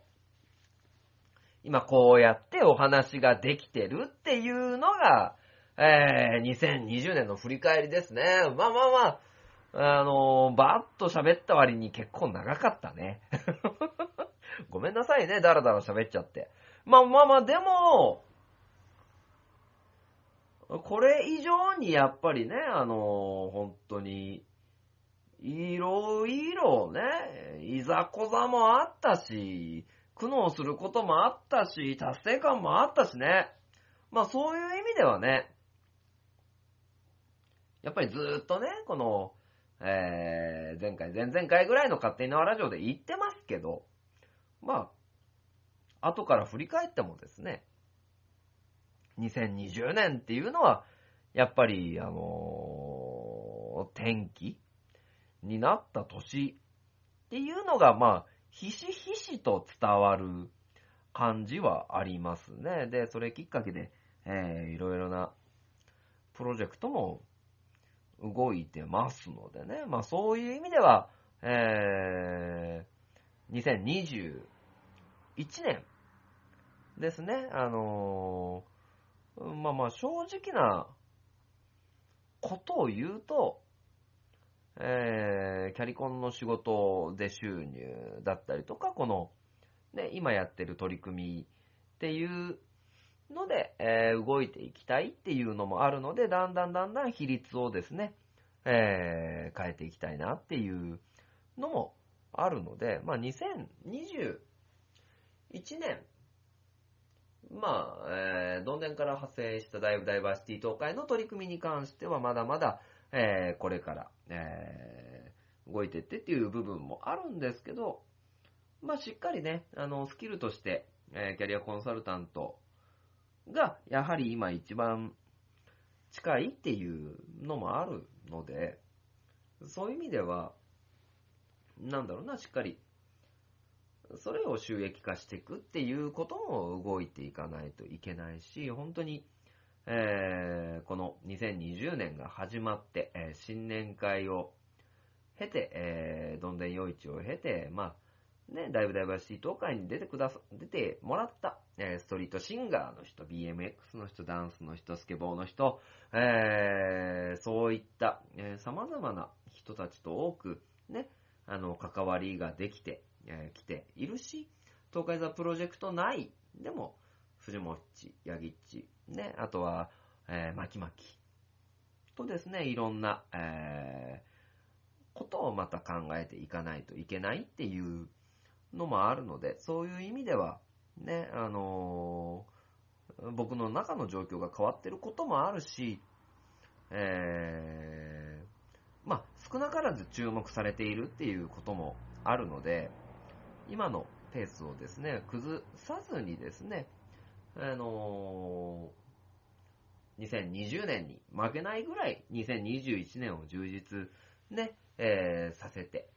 今こうやってお話ができてるっていうのが、えー、2020年の振り返りですね。まあまあまあ、あのーバーッと喋った割に結構長かったね。ごめんなさいね、だらだら喋っちゃって。まあまあまあ、でも、これ以上にやっぱりね、あのー本当に、いろいろね、いざこざもあったし、苦悩することもあったし、達成感もあったしね。まあそういう意味ではね、やっぱりずっとね、この、えー、前回、前々回ぐらいの勝手に縄ラジオで言ってますけど、まあ、後から振り返ってもですね、2020年っていうのは、やっぱり、あのー天気になった年っていうのが、まあ、ひしひしと伝わる感じはありますね。で、それきっかけで、えー、いろいろなプロジェクトも動いてますのでね。まあ、そういう意味では、えー、2021年ですね。あのーまあまあ正直なことを言うと、えー、キャリコンの仕事で収入だったりとか、この、ね、今やってる取り組みっていうので、えー動いていきたいっていうのもあるので、だんだんだんだん比率をですね、えー変えていきたいなっていうのもあるので、まあ2021年、まあ、えー、どんでんから派生したダイダイバーシティ東海の取り組みに関してはまだまだ、えーこれから、えー動いていってっていう部分もあるんですけど、まあ、しっかりね、あの、スキルとして、えーキャリアコンサルタントが、やはり今一番近いっていうのもあるので、そういう意味では、なんだろうな、しっかり、それを収益化していくっていうことも動いていかないといけないし、本当に、えーこの2020年が始まって、えー新年会を経て、えーどんでん夜市を経て、まあ、ね、ライブダイバーシティ東海に出てくださ、出てもらった、えーストリートシンガーの人、BMX の人、ダンスの人、スケボーの人、えーそういった、えー様々な人たちと多く、ね、あの、関わりができて、えー来ているし、東海座プロジェクト内でも、藤もっち、ヤギっち、ね、あとは、えー、巻き巻きとですね、いろんな、えーことをまた考えていかないといけないっていうのもあるので、そういう意味では、ね、あのー僕の中の状況が変わってることもあるし、えーまあ、少なからず注目されているっていうこともあるので、今のペースをですね、崩さずにですね、あのー2020年に負けないぐらい2021年を充実ね、えーさせて、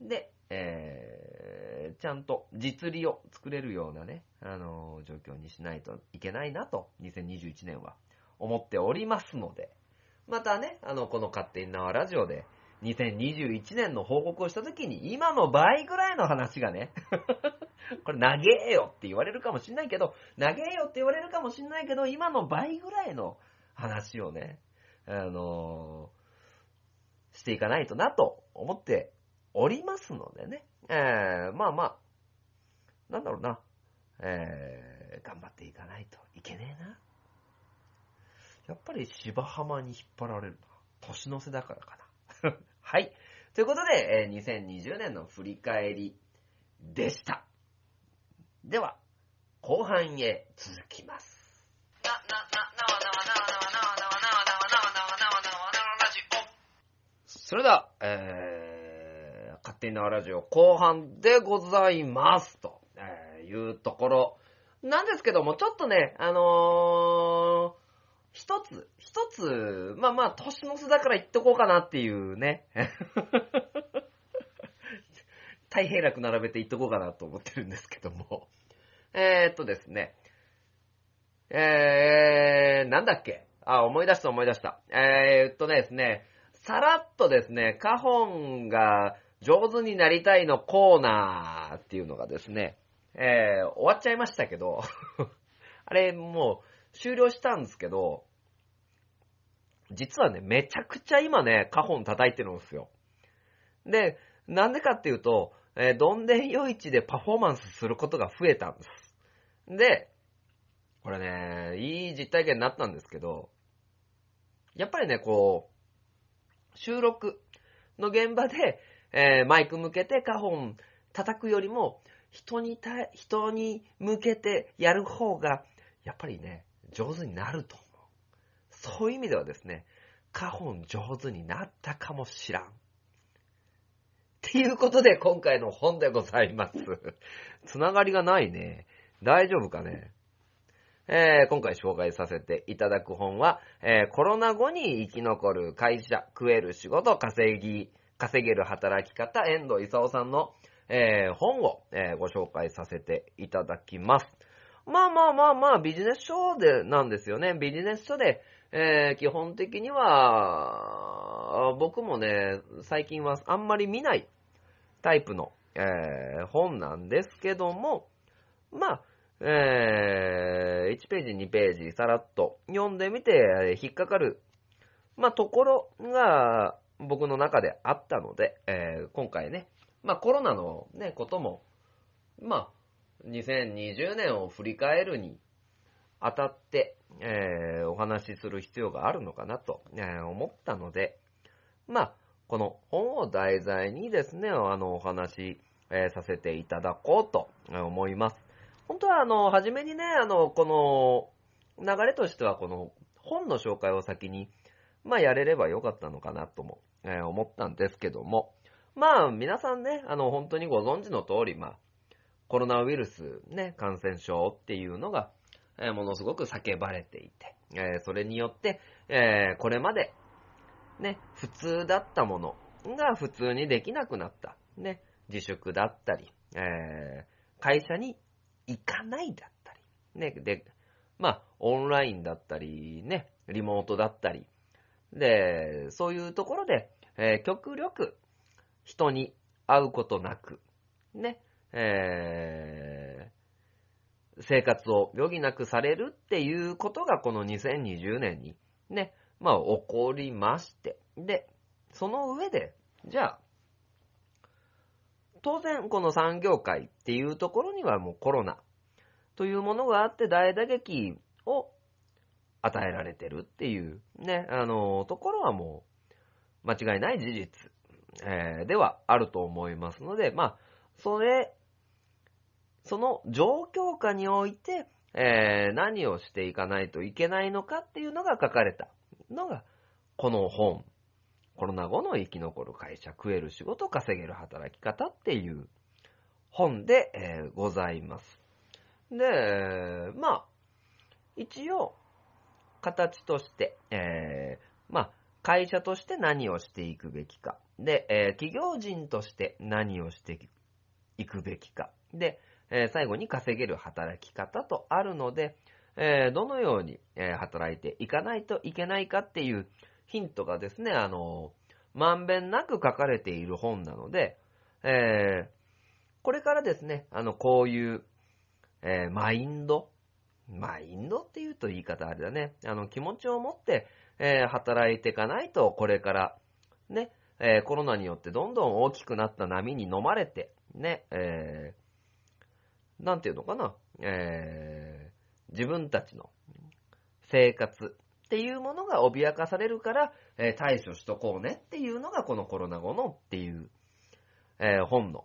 で、えーちゃんと実利を作れるようなね、あのー状況にしないといけないなと、2021年は思っておりますので、またね、あの、この勝手に縄ラジオで、2021年の報告をしたときに、今の倍ぐらいの話がね、これ長えよって言われるかもしんないけど、長えよって言われるかもしんないけど、今の倍ぐらいの話をね、あのーしていかないとなと思っておりますのでね、えーまあまあ、なんだろうな、えー頑張っていかないといけねえな。やっぱり芝浜に引っ張られるな。年の瀬だからかな。はい。ということで、えー2020年の振り返りでした。では、後半へ続きます。それでは、えー、勝手に縄ラジオ後半でございます。と、えいうところなんですけども、ちょっとね、あのー、一つ、一つ、まあまあ、年の瀬だから言っとこうかなっていうね。大平楽並べて言っとこうかなと思ってるんですけども。えー、っとですね。えー、なんだっけ？あ、思い出した思い出した。えー、っとねですね、さらっとですね、カホンが上手になりたいのコーナーっていうのがですね、えー、終わっちゃいましたけど、あれもう終了したんですけど、実はね、めちゃくちゃ今ね、カホン叩いてるんですよ。で、なんでかっていうと、えーどんでん夜市でパフォーマンスすることが増えたんです。で、これね、いい実体験になったんですけど、やっぱりね、こう、収録の現場で、えーマイク向けてカホン叩くよりも、人にた、人に向けてやる方が、やっぱりね、上手になると思う。そういう意味ではですね、カホン上手になったかもしらん。っていうことで今回の本でございます。つながりがないね。大丈夫かね？えー今回紹介させていただく本は、えーコロナ後に生き残る会社、食える仕事、稼ぎ、稼げる働き方、遠藤勲さんの、えー本を、えーご紹介させていただきます。まあまあまあまあ、ビジネス書で、なんですよね。ビジネス書で、えー基本的には、僕もね、最近はあんまり見ないタイプの、えー本なんですけども、まあ、えー1ページ、2ページ、さらっと読んでみて、引っかかる、まあ、ところが僕の中であったので、えー今回ね、まあ、コロナのね、ことも、まあ、2020年を振り返るにあたって、えーお話しする必要があるのかなと、えー思ったので、まあ、この本を題材にですね、あの、お話、えーさせていただこうと思います。本当は、あの、初めにね、あの、この、流れとしては、この、本の紹介を先に、まあやれればよかったのかなとも、えー思ったんですけども、まあ皆さんね、あの本当にご存知の通り、まあコロナウイルスね、感染症っていうのが、えーものすごく叫ばれていて、えーそれによって、えーこれまで、ね、普通だったものが普通にできなくなった。ね、自粛だったり、え会社に行かないだったり、ね、で、まあ、オンラインだったり、ね、リモートだったり、で、そういうところで、えー極力人に会うことなく、ね、えー生活を余儀なくされるっていうことがこの2020年にね、まあ起こりまして、で、その上で、じゃあ、当然この産業界っていうところにはもうコロナというものがあって大打撃を与えられてるっていうね、あの、ところはもう間違いない事実、えーではあると思いますので、まあ、それ、その状況下において、えー何をしていかないといけないのかっていうのが書かれたのが、この本。コロナ後の生き残る会社、食える仕事、稼げる働き方っていう本で、えーございます。で、まあ、一応、形として、えーまあ、会社として何をしていくべきか。で、えー企業人として何をしていくべきか。で、えー最後に稼げる働き方とあるので、えーどのように、え働いていかないといけないかっていうヒントがですね、あの、まんべんなく書かれている本なので、えこれからですね、あの、こういう、えマインド、マインドって言うと言い方あれだね、あの、気持ちを持って、えー働いていかないと、これから、ね、えーコロナによってどんどん大きくなった波に飲まれて、ね、えーなんていうのかな、えー自分たちの生活っていうものが脅かされるから、えー対処しとこうねっていうのがこのコロナ後のっていう、えー本の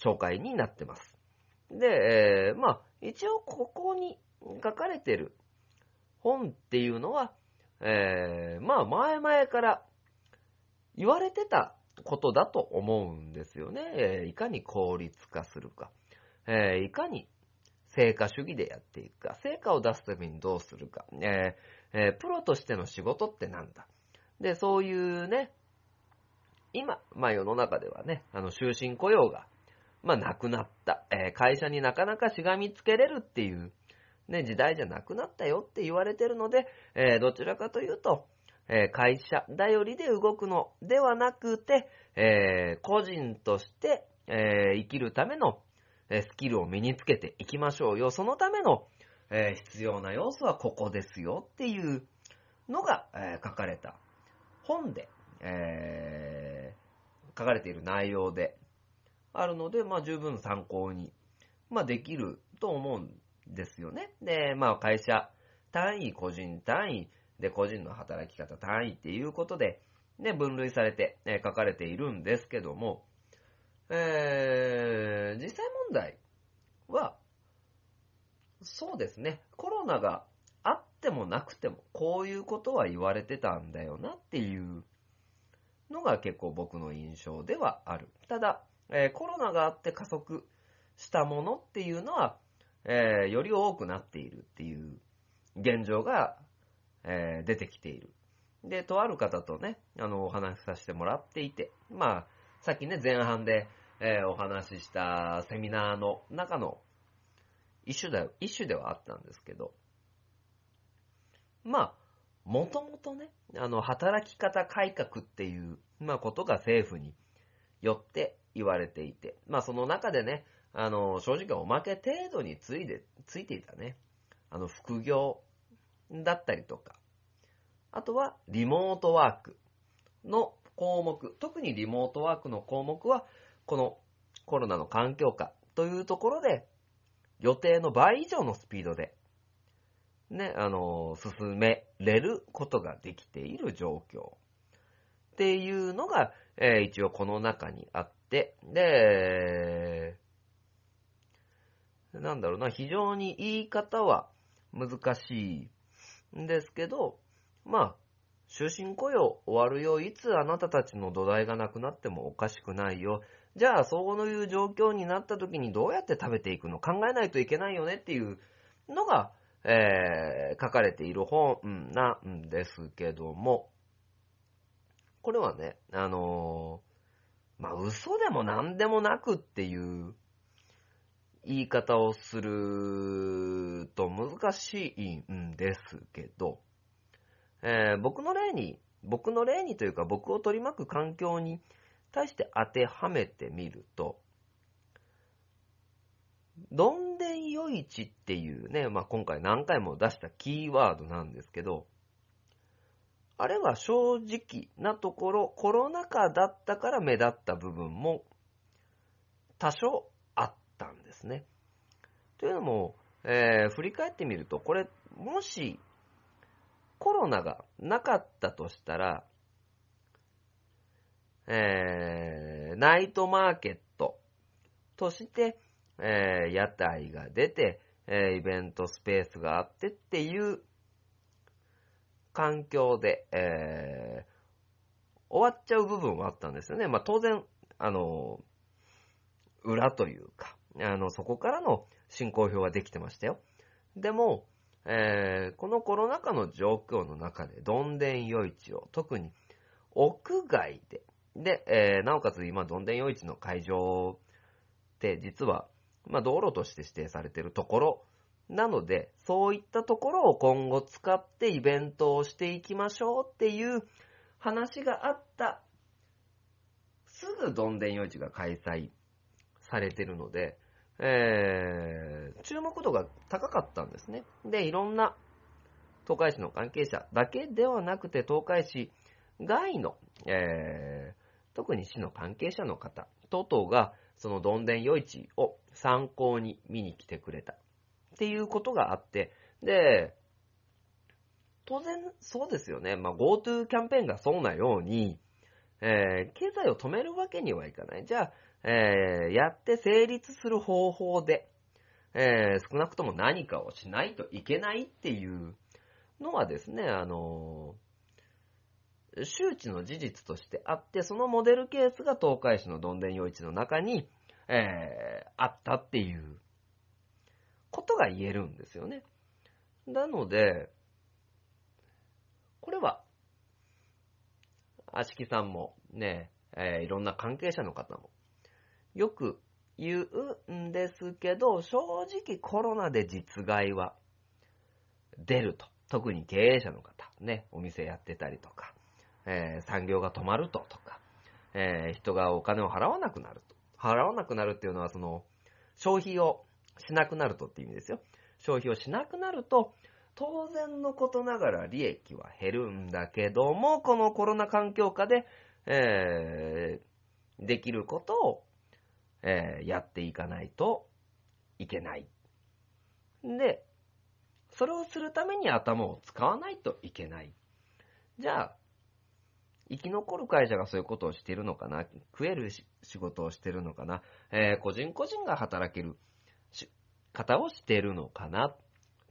紹介になってます。で、えーまあ、一応ここに書かれてる本っていうのは、えーまあ前々から言われてたことだと思うんですよね。えーいかに効率化するか。えーいかに成果主義でやっていくか。成果を出すためにどうするか。ええープロとしての仕事ってなんだ。で、そういうね、今、まあ世の中ではね、あの終身雇用が、まあなくなった。え会社になかなかしがみつけれるっていう、ね、時代じゃなくなったよって言われてるので、えーどちらかというと、えー会社頼りで動くのではなくて、えー個人として、え生きるためのスキルを身につけていきましょうよ。そのための、え必要な要素はここですよっていうのが、え書かれた本で、え書かれている内容であるので、まあ十分参考に、まあできると思うんですよね。で、まあ会社単位、個人単位、で、個人の働き方単位っていうことで、ね、分類されて、えー書かれているんですけども、えー実際問題は、そうですね、コロナがあってもなくても、こういうことは言われてたんだよなっていうのが結構僕の印象ではある。ただ、えーコロナがあって加速したものっていうのは、えーより多くなっているっていう現状が、えー出てきている。で、とある方とね、あの、お話しさせてもらっていて、まあ、さっきね、前半で、えーお話ししたセミナーの中の一種だ、一種ではあったんですけど、まあ、もともとね、あの、働き方改革っていう、まあ、ことが政府によって言われていて、まあ、その中でね、あの、正直おまけ程度について、ついていたね、あの、副業だったりとか、あとは、リモートワークの項目、特にリモートワークの項目は、このコロナの環境下というところで、予定の倍以上のスピードで、ね、あの、進めれることができている状況。っていうのが、えー一応この中にあって、で、なんだろうな、非常に言い方は難しいんですけど、まあ、終身雇用終わるよ。いつあなたたちの土台がなくなってもおかしくないよ。じゃあ、そういう状況になった時にどうやって食べていくの考えないといけないよねっていうのが、えー、書かれている本なんですけども、これはね、あのー、まあ、嘘でも何でもなくっていう言い方をすると難しいんですけど、えー、僕の例に、僕の例にというか僕を取り巻く環境に対して当てはめてみると、どんでんよいちっていうね、まあ、今回何回も出したキーワードなんですけど、あれは正直なところ、コロナ禍だったから目立った部分も多少ったんですね。というのも、えー、振り返ってみると、これ、もしコロナがなかったとしたら、えー、ナイトマーケットとして、えー、屋台が出て、えー、イベントスペースがあってっていう環境で、え、終わっちゃう部分はあったんですよね。まあ当然、あの、裏というか、あの、そこからの進行表はできてましたよ。でも、えー、このコロナ禍の状況の中で、どんでん夜市を、特に屋外で、で、えー、なおかつ今、どんでん夜市の会場って実は、まあ、道路として指定されているところなので、そういったところを今後使ってイベントをしていきましょうっていう話があった、すぐどんでん夜市が開催されてるので、えー、注目度が高かったんですね。で、いろんな東海市の関係者だけではなくて、東海市外の、えー、特に市の関係者の方等々が、そのどんでん夜市を参考に見に来てくれたっていうことがあって、で、当然そうですよね。まあ、GoTo キャンペーンがそうなように、えー、経済を止めるわけにはいかない。じゃあ、えー、やって成立する方法で、えー、少なくとも何かをしないといけないっていうのはですね、あのー、周知の事実としてあって、そのモデルケースが東海市のどんでん夜市の中に、えー、あったっていうことが言えるんですよね。なので、これは、あしきさんもね、えー、いろんな関係者の方も、よく言うんですけど、正直コロナで実害は出ると。特に経営者の方、ね、お店やってたりとか、えー、産業が止まるととか、えー、人がお金を払わなくなると。払わなくなるっていうのは、その、消費をしなくなるとって意味ですよ。消費をしなくなると、当然のことながら利益は減るんだけども、このコロナ環境下で、えー、できることをえー、やっていかないといけない。で、それをするために頭を使わないといけない。じゃあ、生き残る会社がそういうことをしているのかな？食える仕事をしているのかな、えー、個人個人が働ける方をしているのかな？っ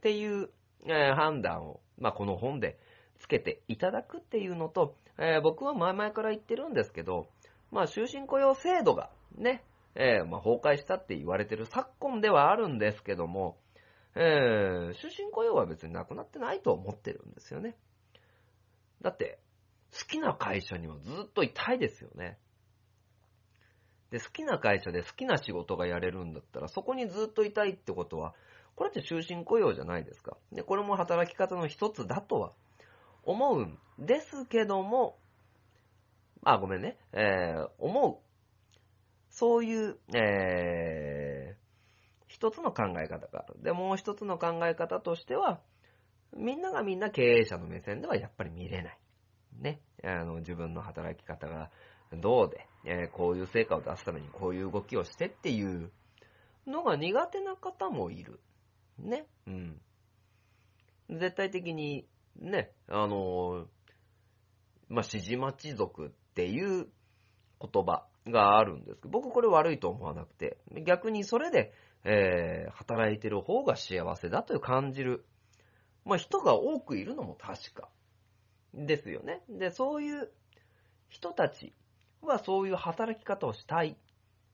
ていう、えー、判断を、まあ、この本でつけていただくっていうのと、えー、僕は前々から言ってるんですけど、まあ、終身雇用制度がね、えー、まあ、崩壊したって言われてる昨今ではあるんですけども、えー、終身雇用は別になくなってないと思ってるんですよね。だって、好きな会社にはずっといたいですよね。で、好きな会社で好きな仕事がやれるんだったら、そこにずっといたいってことは、これって終身雇用じゃないですか。で、これも働き方の一つだとは思うんですけども、あ、ごめんね、えー、思うそういう、えー、一つの考え方がある。で、もう一つの考え方としては、みんながみんな経営者の目線ではやっぱり見れない。ね。あの、自分の働き方がどうで、えー、こういう成果を出すためにこういう動きをしてっていうのが苦手な方もいる。ね。うん。絶対的に、ね、あの、まあ、指示待ち族っていう言葉があるんですけど、僕これ悪いと思わなくて、逆にそれで、えー、働いてる方が幸せだという感じる、まあ人が多くいるのも確かですよね。で、そういう人たちはそういう働き方をしたい。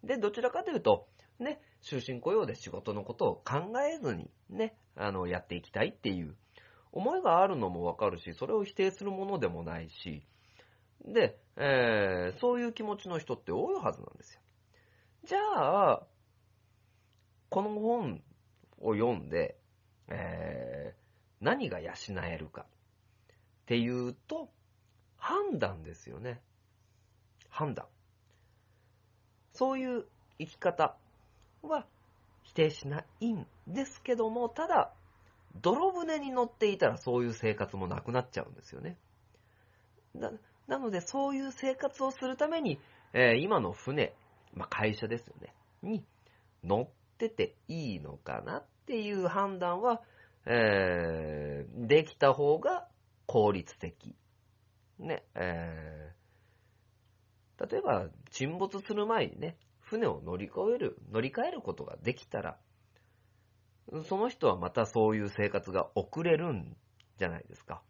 で、どちらかというと、ね、終身雇用で仕事のことを考えずに、ね、あの、やっていきたいっていう思いがあるのもわかるし、それを否定するものでもないし、で、えー、そういう気持ちの人って多いはずなんですよ。じゃあ、この本を読んで、えー、何が養えるかっていうと、判断ですよね。判断。そういう生き方は否定しないんですけども、ただ、泥船に乗っていたらそういう生活もなくなっちゃうんですよね。ななので、そういう生活をするために、えー、今の船、まあ、会社ですよね、に乗ってていいのかなっていう判断は、えー、できた方が効率的。ね、えー、例えば、沈没する前にね、船を乗り越える、乗り換えることができたら、その人はまたそういう生活が遅れるんじゃないですか。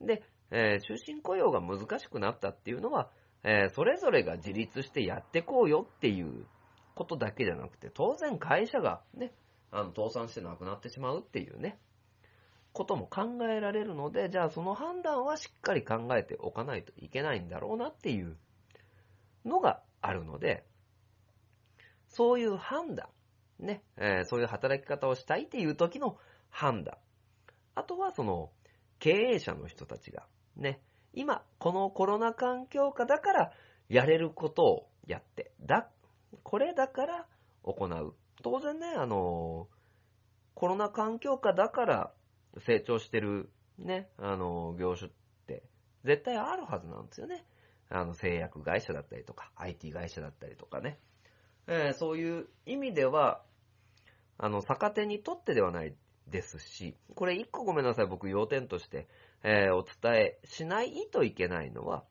で、えー、終身雇用が難しくなったっていうのは、えー、それぞれが自立してやってこうよっていうことだけじゃなくて、当然会社がね、あの、倒産してなくなってしまうっていうね、ことも考えられるので、じゃあその判断はしっかり考えておかないといけないんだろうなっていうのがあるので、そういう判断、ね、えー、そういう働き方をしたいっていう時の判断。あとはその、経営者の人たちが、ね、今、このコロナ環境下だからやれることをやって、だ、これだから行う。当然ね、あの、コロナ環境下だから成長してるね、あの、業種って絶対あるはずなんですよね。あの、製薬会社だったりとか、IT 会社だったりとかね。えー、そういう意味では、あの、逆手にとってではないですし、これ一個ごめんなさい、僕要点として、えー、お伝えしないといけないのは、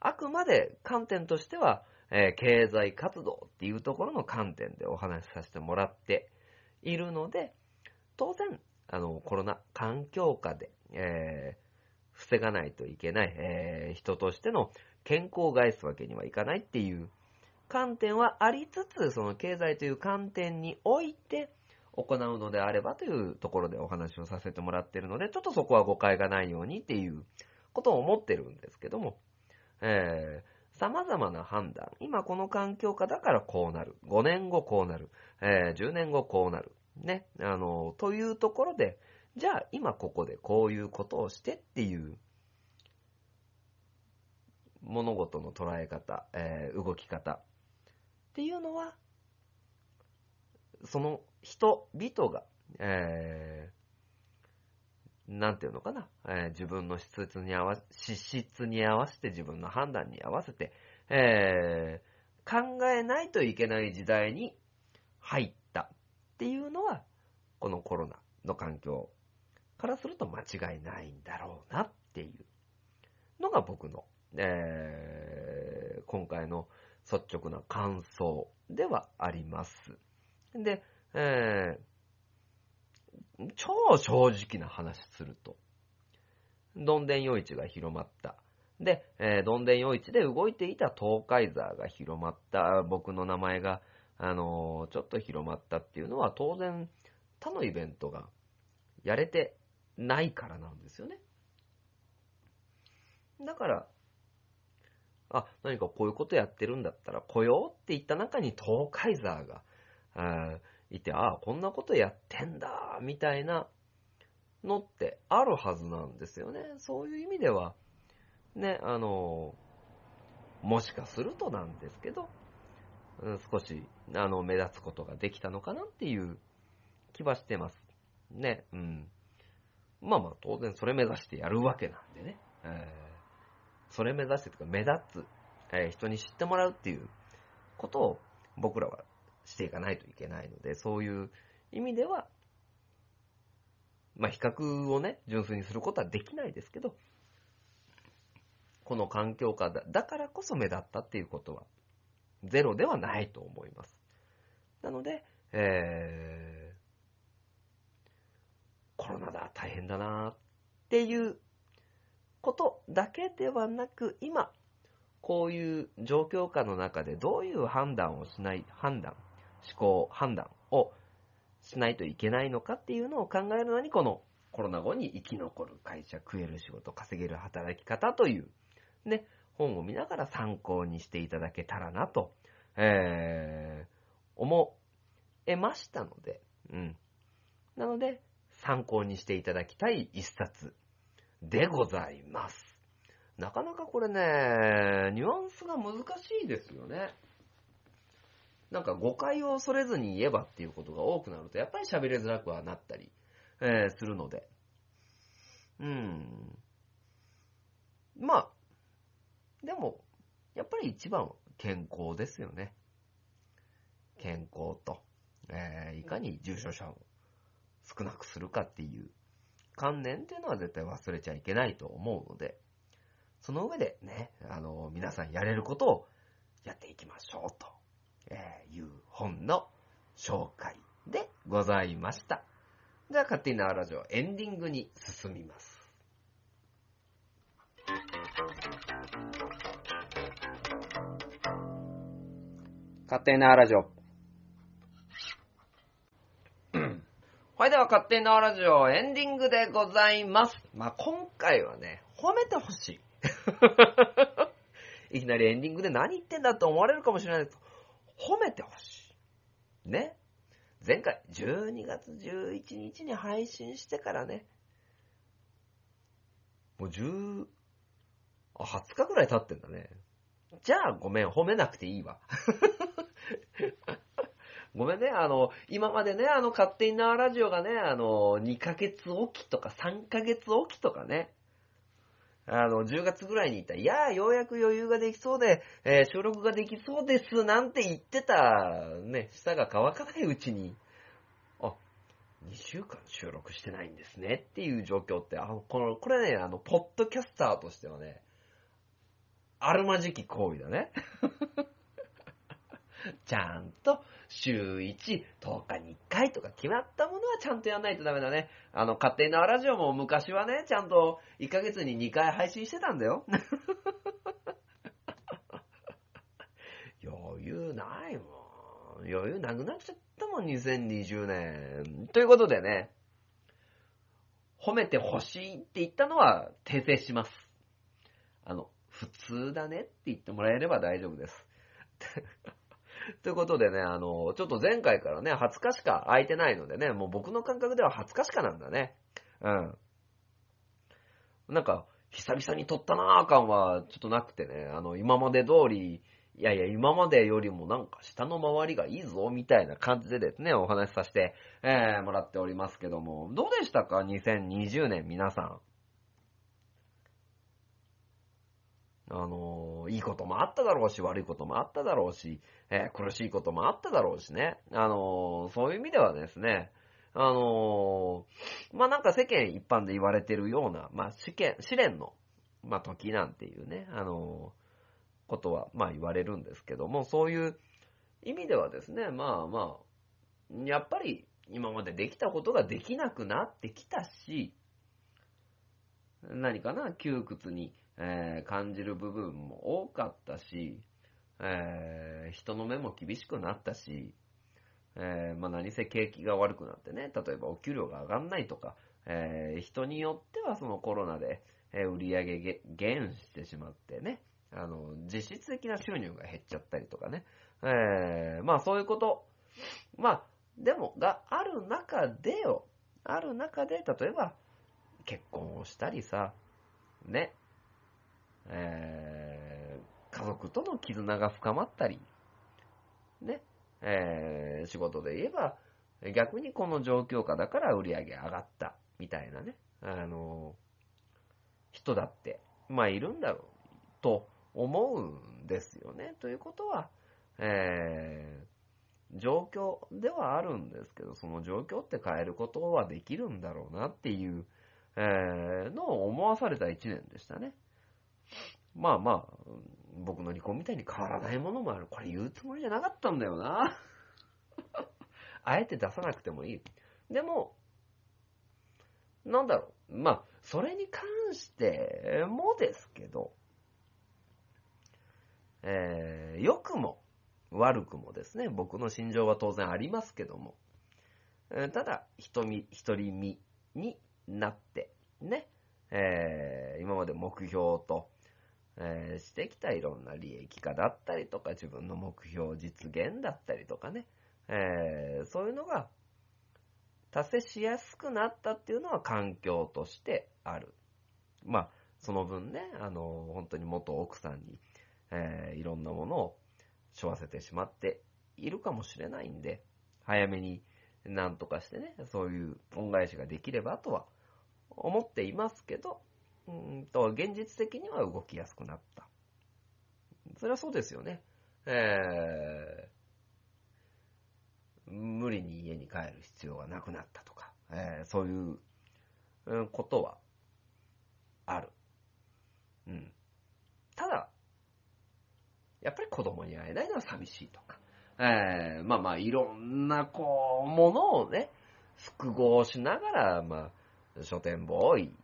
あくまで観点としては、えー、経済活動っていうところの観点でお話しさせてもらっているので、当然、あの、コロナ環境下で、えー、防がないといけない、えー、人としての健康を害すわけにはいかないっていう観点はありつつ、その経済という観点において行うのであればというところでお話をさせてもらってるので、ちょっとそこは誤解がないようにっていうことを思ってるんですけども、えー、様々な判断、今この環境下だからこうなる、5年後こうなる、えー、10年後こうなる、ね、あの、というところで、じゃあ今ここでこういうことをしてっていう物事の捉え方、えー、動き方っていうのは、その人々が、えー、なんていうのかな、えー、自分の質に合わ、資質に合わせて自分の判断に合わせて、えー、考えないといけない時代に入ったっていうのは、このコロナの環境からすると間違いないんだろうなっていうのが僕の、えー、今回の率直な感想ではあります。で、えー、超正直な話すると、どんでん夜市が広まった。で、えー、どんでん夜市で動いていた東海ザーが広まった。僕の名前が、あのー、ちょっと広まったっていうのは当然他のイベントがやれてないからなんですよね。だから、あ、何かこういうことやってるんだったら来ようって言った中に東海ザーが、いて、ああ、こんなことやってんだ、みたいなのってあるはずなんですよね。そういう意味では、ね、あの、もしかするとなんですけど、少し、あの、目立つことができたのかなっていう気はしてます。ね、うん。まあまあ、当然それ目指してやるわけなんでね。えーそれ目指してとか目立つ、えー、人に知ってもらうっていうことを僕らはしていかないといけないので、そういう意味では、まあ比較をね、純粋にすることはできないですけど、この環境下だだからこそ目立ったっていうことは、ゼロではないと思います。なので、えー、コロナだ、大変だなっていうことだけではなく、今、こういう状況下の中でどういう判断をしない、判断、思考、判断をしないといけないのかっていうのを考えるのに、このコロナ後に生き残る会社、食える仕事、稼げる働き方という、ね、本を見ながら参考にしていただけたらなと、えー、思えましたので、うん。なので、参考にしていただきたい一冊でございます。なかなかこれね、ニュアンスが難しいですよね。なんか誤解を恐れずに言えばっていうことが多くなると、やっぱり喋りづらくはなったり、えー、するので。うん。まあ、でも、やっぱり一番は健康ですよね。健康と、えー、いかに重症者を少なくするかっていう観念っていうのは絶対忘れちゃいけないと思うので、その上でね、あの、皆さんやれることをやっていきましょうと、えいう本の紹介でございました。じゃあ、勝手に縄ラジオエンディングに進みます。勝手に縄ラジオはい、では勝手に縄ラジオエンディングでございます。まあ、今回はね、褒めてほしい。いきなりエンディングで何言ってんだと思われるかもしれないです褒めてほしい。ね。前回、12月11日に配信してからね、もう10、あ、20日くらい経ってんだね。じゃあごめん、褒めなくていいわ。ごめんね、あの、今までね、あの、勝手に縄ラジオがね、あの、2ヶ月おきとか3ヶ月おきとかね、あの、10月ぐらいに言ったら、いやー、ようやく余裕ができそうで、えー、収録ができそうです、なんて言ってた、ね、舌が乾かないうちに、あ、2週間収録してないんですねっていう状況って、あの、この、これね、あの、ポッドキャスターとしてはね、あるまじき行為だね。ちゃんと週1、10日に1回とか決まったものはちゃんとやんないとダメだね。あの、勝手なラジオも昔はね、ちゃんと1ヶ月に2回配信してたんだよ。余裕ないもん。余裕なくなっちゃったもん、2020年。ということでね、褒めてほしいって言ったのは訂正します。あの、普通だねって言ってもらえれば大丈夫です。ということでね、あの、ちょっと前回からね、20日しか空いてないのでね、もう僕の感覚では20日しかなんだね。うん。なんか、久々に撮ったなー感はちょっとなくてね、あの、今まで通り、いやいや、今までよりもなんか下の周りがいいぞ、みたいな感じでですね、お話しさせて、えー、もらっておりますけども、どうでしたか ?2020 年皆さん。あの、いいこともあっただろうし、悪いこともあっただろうし、えー、苦しいこともあっただろうしね。あの、そういう意味ではですね、あのまあ、なんか世間一般で言われてるような、まあ、試験、試練の、まあ、時なんていうね、あのことは、まあ、言われるんですけども、そういう意味ではですね、まあまあ、やっぱり今までできたことができなくなってきたし、何かな、窮屈にえー、感じる部分も多かったし、えー、人の目も厳しくなったし、えー、まあ、何せ景気が悪くなってね、例えばお給料が上がんないとか、えー、人によってはそのコロナで、え売り上げ減してしまってね、あの、実質的な収入が減っちゃったりとかね、え、まあそういうこと、まあ、でも、がある中でよ、ある中で、例えば、結婚をしたりさ、ね、えー、家族との絆が深まったり、ね、えー、仕事で言えば、逆にこの状況下だから売り上げ上がった、みたいなね、あの、人だって、まあいるんだろう、と思うんですよね。ということは、えー、状況ではあるんですけど、その状況って変えることはできるんだろうなっていう、えー、のを思わされた一年でしたね。まあまあ、僕の離婚みたいに変わらないものもある。これ言うつもりじゃなかったんだよな。あえて出さなくてもいい。でも、なんだろうまあ、それに関してもですけど、えー、良くも悪くもですね、僕の心情は当然ありますけども、えーただ、一人一人身になって、ね、えー今まで目標と、えーしてきたいろんな利益化だったりとか、自分の目標実現だったりとかね、えーそういうのが達成しやすくなったっていうのは環境としてある。まあ、その分ね、あの、本当に元奥さんに、えーいろんなものを背負わせてしまっているかもしれないんで、早めになんとかしてね、そういう恩返しができればとは思っていますけど、うんと、現実的には動きやすくなった。それはそうですよね。えー、無理に家に帰る必要がなくなったとか、えーそういうことはある。うん。ただ、やっぱり子供に会えないのは寂しいとか、えーまあまあいろんなこう、ものをね、複合しながら、まあ、書店ボーイ、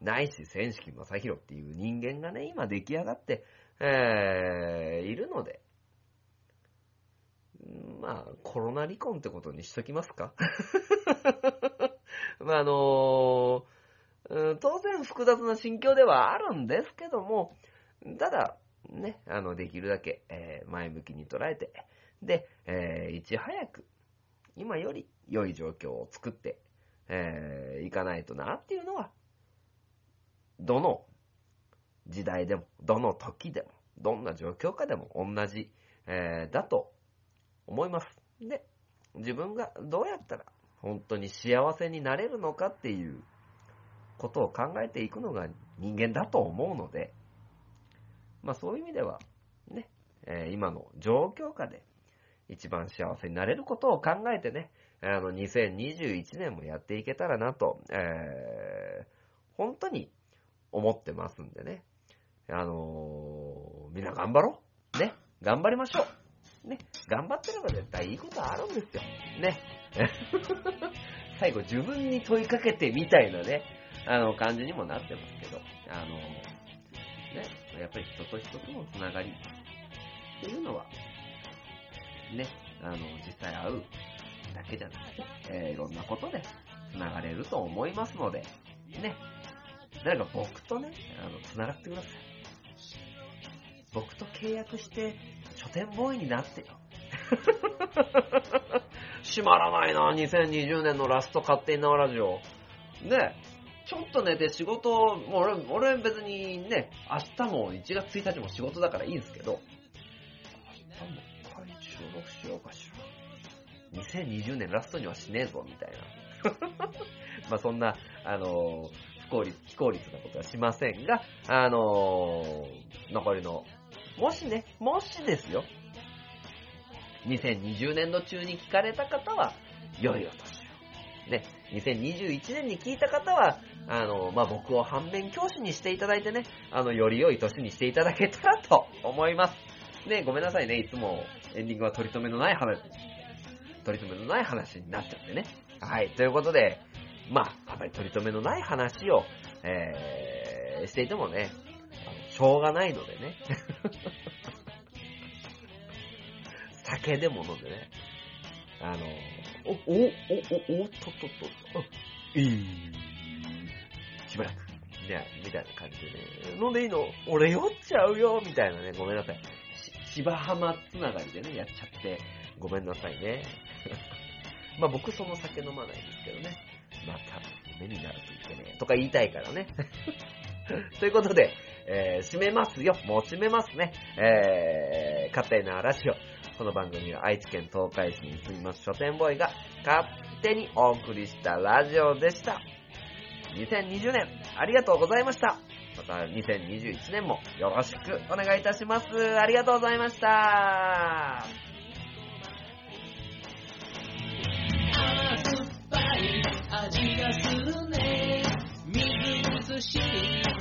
ないし千式正宏っていう人間がね、今出来上がって、えーいるので、まあ、コロナ離婚ってことにしときますか。まあ、あのうん当然複雑な心境ではあるんですけども、ただ、ね、あの、できるだけ、えー前向きに捉えて、で、えーいち早く、今より良い状況を作って、えーいかないとなっていうのは、どの時代でも、どの時でも、どんな状況下でも同じ、えーだと思います。で、自分がどうやったら本当に幸せになれるのかっていうことを考えていくのが人間だと思うので、まあそういう意味では、ね、えー今の状況下で一番幸せになれることを考えてね、あの2021年もやっていけたらなと、えー本当に思ってますんでね。あのーみんな頑張ろう。ね。頑張りましょう。ね。頑張ってれば絶対いいことあるんですよ。ね。最後自分に問いかけてみたいなね、あの感じにもなってますけど、あのね、やっぱり人と人とのつながりっていうのは、ね、あの、実際会うだけじゃなくて、えーいろんなことでつながれると思いますので、ね、誰か僕とね、あの、つながってください。僕と契約して、書店ボーイになってよ。閉まらないな、2020年のラスト勝手に縄ラジオ。ね、ちょっとね、で、仕事、もう俺、俺別にね、明日も1月1日も仕事だからいいんですけど、明日も一回収録しようかしら。2020年ラストにはしねえぞ、みたいな。まあそんな、あのー不効率、非効率なことはしませんが、あのー残りの、もしね、もしですよ、2020年度中に聞かれた方は、良いお年を。ね、2021年に聞いた方は、あの、まあ、僕を反面教師にしていただいてね、あの、より良い年にしていただけたらと思います。ね、ごめんなさいね、いつもエンディングは取り留めのない話、取り留めのない話になっちゃってね。はい、ということで、まあ、あまり取り留めのない話を、えー、していてもね、しょうがないのでね。酒でも飲んでね。あの、お、お、お、お、おっとっとっと、あいい、しばらく、ね、みたいな感じでね、飲んでいいの？俺酔っちゃうよみたいなね、ごめんなさい。芝浜つながりでね、やっちゃって、ごめんなさいね。まあ僕その酒飲まないんですけどね。また、目になるといけねえ。とか言いたいからね。ということで、えー、締めますよ。もう締めますね。えー、勝手なラジオ。この番組は愛知県東海市に住みます書店ボーイが勝手にお送りしたラジオでした。2020年、ありがとうございました。また2021年もよろしくお願いいたします。ありがとうございました。
い味がするね。みずみずしい。